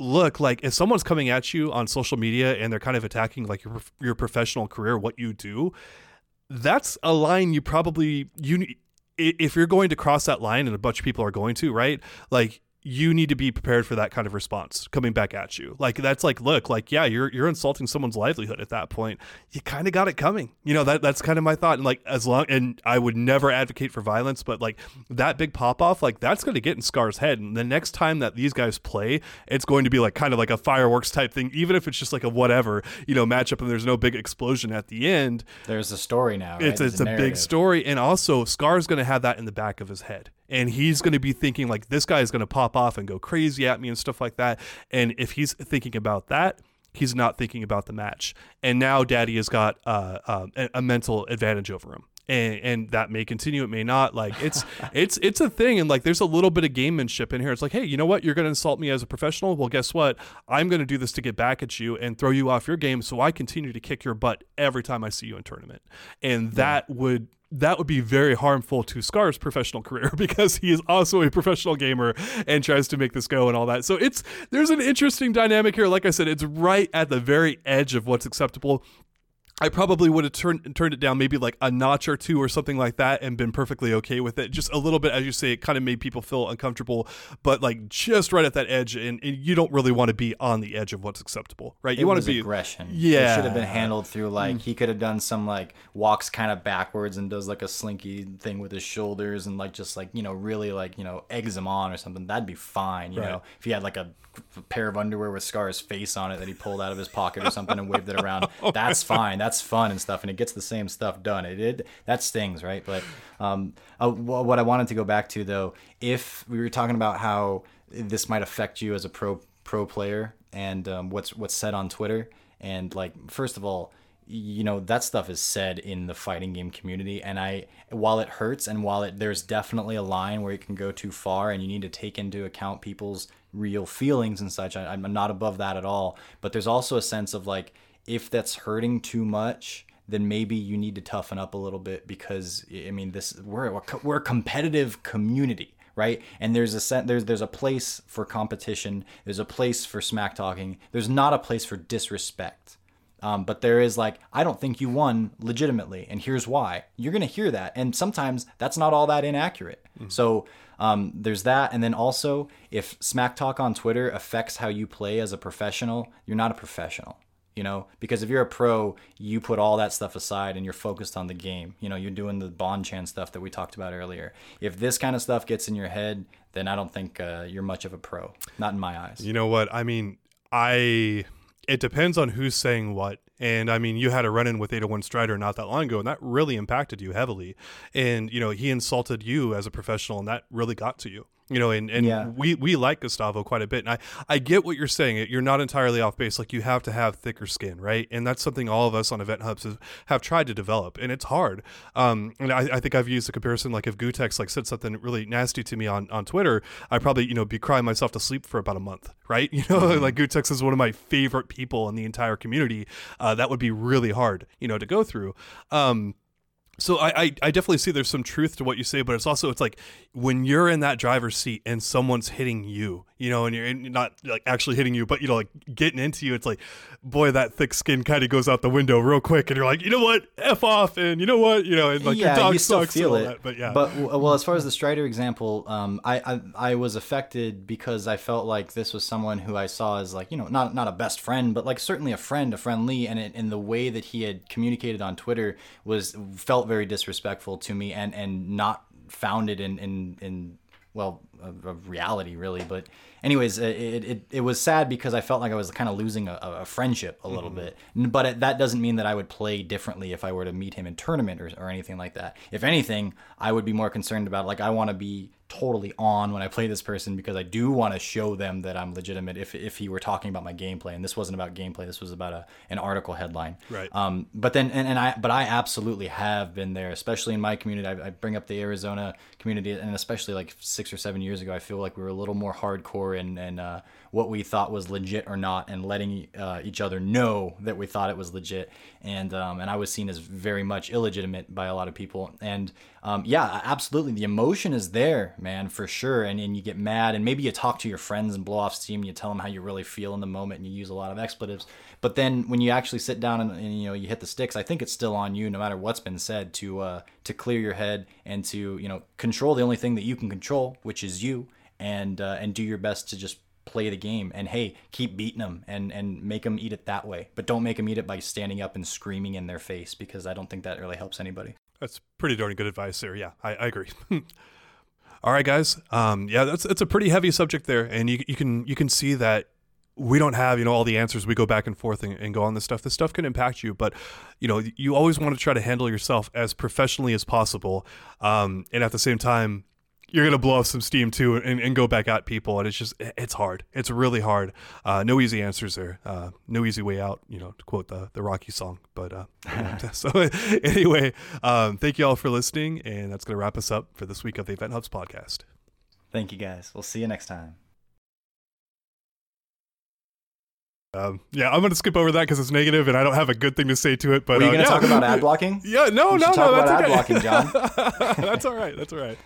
Look like if someone's coming at you on social media and they're kind of attacking like your your professional career, what you do, that's a line you probably you if you're going to cross that line and a bunch of people are going to, right? Like you need to be prepared for that kind of response coming back at you. Like that's like, look, like yeah, you're you're insulting someone's livelihood at that point. You kind of got it coming. You know that that's kind of my thought. And like as long and I would never advocate for violence, but like that big pop off, like that's going to get in Scar's head. And the next time that these guys play, it's going to be like kind of like a fireworks type thing, even if it's just like a whatever you know matchup and there's no big explosion at the end There's a story now. Right? it's it's a, big story and also scar's going to have that in the back of his head and he's going to be thinking like this guy is going to pop off and go crazy at me and stuff like that. And if he's thinking about that he's not thinking about the match. And now daddy has got uh, a, a mental advantage over him and, and that may continue it may not. Like it's it's it's a thing and like there's a little bit of gamemanship in here. It's like hey you know what? You're going to insult me as a professional. Well guess what? I'm going to do this to get back at you and throw you off your game so i continue to kick your butt every time i see you in tournament. And that would that would be very harmful to Scar's professional career because he is also a professional gamer and tries to make this go and all that. So it's there's an interesting dynamic here. Like I said, it's right at the very edge of what's acceptable. I probably would have turned turned it down maybe like a notch or two or something like that and been perfectly okay with it. Just a little bit, as you say, it kind of made people feel uncomfortable, but like just right at that edge, and, and you don't really want to be on the edge of what's acceptable, right? It You want to be aggression. Yeah. it should have been handled through like Mm. he could have done some like walks kind of backwards and does like a slinky thing with his shoulders and like just like you know really like you know eggs him on or something. That'd be fine. You Right. know, if he had like a pair of underwear with Scar's face on it that he pulled out of his pocket or something and waved it around, that's fine. That's fun and stuff, and it gets the same stuff done. It did that stings, right? But um, uh, what I wanted to go back to though, if we were talking about how this might affect you as a pro pro player and um, what's what's said on Twitter. And like, first of all, you know that stuff is said in the fighting game community, and I while it hurts and while it there's definitely a line where it can go too far, and you need to take into account people's real feelings and such. I, I'm not above that at all, but there's also a sense of like if that's hurting too much then maybe you need to toughen up a little bit because I mean this we're we're a competitive community right? And there's a set, there's there's a place for competition. There's a place for smack talking. There's not a place for disrespect. Um, but there is like, I don't think you won legitimately, and here's why. You're gonna hear that, and sometimes that's not all that inaccurate. So um, there's that, and then also, if smack talk on Twitter affects how you play as a professional, you're not a professional you know because if you're a pro you put all that stuff aside and you're focused on the game you know you're doing the Bonchan stuff that we talked about earlier if this kind of stuff gets in your head then i don't think uh, you're much of a pro not in my eyes You know what? I mean, I it depends on who's saying what. And I mean, you had a run in with 801 Strider not that long ago, and that really impacted you heavily. And, you know, he insulted you as a professional, and that really got to you. You know, and, and Yeah. we, we like Gustavo quite a bit. And I, I get what you're saying. You're not entirely off base. Like, you have to have thicker skin, right? And that's something all of us on Event Hubs have, have tried to develop, and it's hard. Um, and I, I think I've used a comparison like if Gootecks like said something really nasty to me on, on Twitter, I probably, you know, be crying myself to sleep for about a month, right? You know, like Gootecks is one of my favorite people in the entire community. Uh, that would be really hard, you know, to go through. Um, so I, I, I definitely see there's some truth to what you say, but it's also it's like when you're in that driver's seat and someone's hitting you, you know, and you're and not like actually hitting you, but you know, like getting into you, it's like, boy, that thick skin kind of goes out the window real quick, and you're like, you know what, f off, and you know what, you know, and like yeah, your dog you still sucks feel it. that, but yeah, But well, as far as the Strider example, um, I, I I was affected because I felt like this was someone who I saw as like you know not not a best friend, but like certainly a friend, a friendly, and it, and the way that he had communicated on Twitter was felt very disrespectful to me and and not founded in in in well of, of reality really. But anyways, it, it it was sad because I felt like I was kind of losing a, a friendship a little mm-hmm. bit. But it, that doesn't mean that I would play differently if I were to meet him in tournament or, or anything like that. If anything, I would be more concerned about like I want to be totally on when I play this person because I do want to show them that I'm legitimate. If, if he were talking about my gameplay, and this wasn't about gameplay, this was about a an article headline. Right. Um. But then and, and I but I absolutely have been there, especially in my community. I, I bring up the Arizona community, and especially like six or seven years ago, I feel like we were a little more hardcore and and uh, what we thought was legit or not, and letting uh, each other know that we thought it was legit. And um, and I was seen as very much illegitimate by a lot of people. And um, yeah, absolutely, the emotion is there, man, for sure. And and you get mad, and maybe you talk to your friends and blow off steam, and you tell them how you really feel in the moment, and you use a lot of expletives. But then when you actually sit down and, and you know you hit the sticks, I think it's still on you, no matter what's been said, to uh, to clear your head and to you know control the only thing that you can control, which is you, and uh, and do your best to just play the game and hey keep beating them and and make them eat it that way but don't make them eat it by standing up and screaming in their face because i don't think that really helps anybody That's pretty darn good advice there. Yeah, I, I agree. All right, guys. Um, yeah, that's it's a pretty heavy subject there, and you you can you can see that we don't have you know all the answers. We go back and forth and, and go on this stuff. This stuff can impact you, but you know you always want to try to handle yourself as professionally as possible, um, and at the same time. You're gonna blow off some steam too, and, and go back at people, and it's just it's hard. It's really hard. Uh, no easy answers there. Uh, no easy way out. You know, to quote the the Rocky song. But uh, so anyway, um, thank you all for listening, and that's gonna wrap us up for this week of the Event Hubs podcast. thank you guys we'll see you next time Um, yeah, I'm gonna skip over that because it's negative, and I don't have a good thing to say to it. But were you uh, gonna yeah. talk about ad blocking Yeah, no, no, no, that's about ad okay. blocking, John. that's all right. That's all right.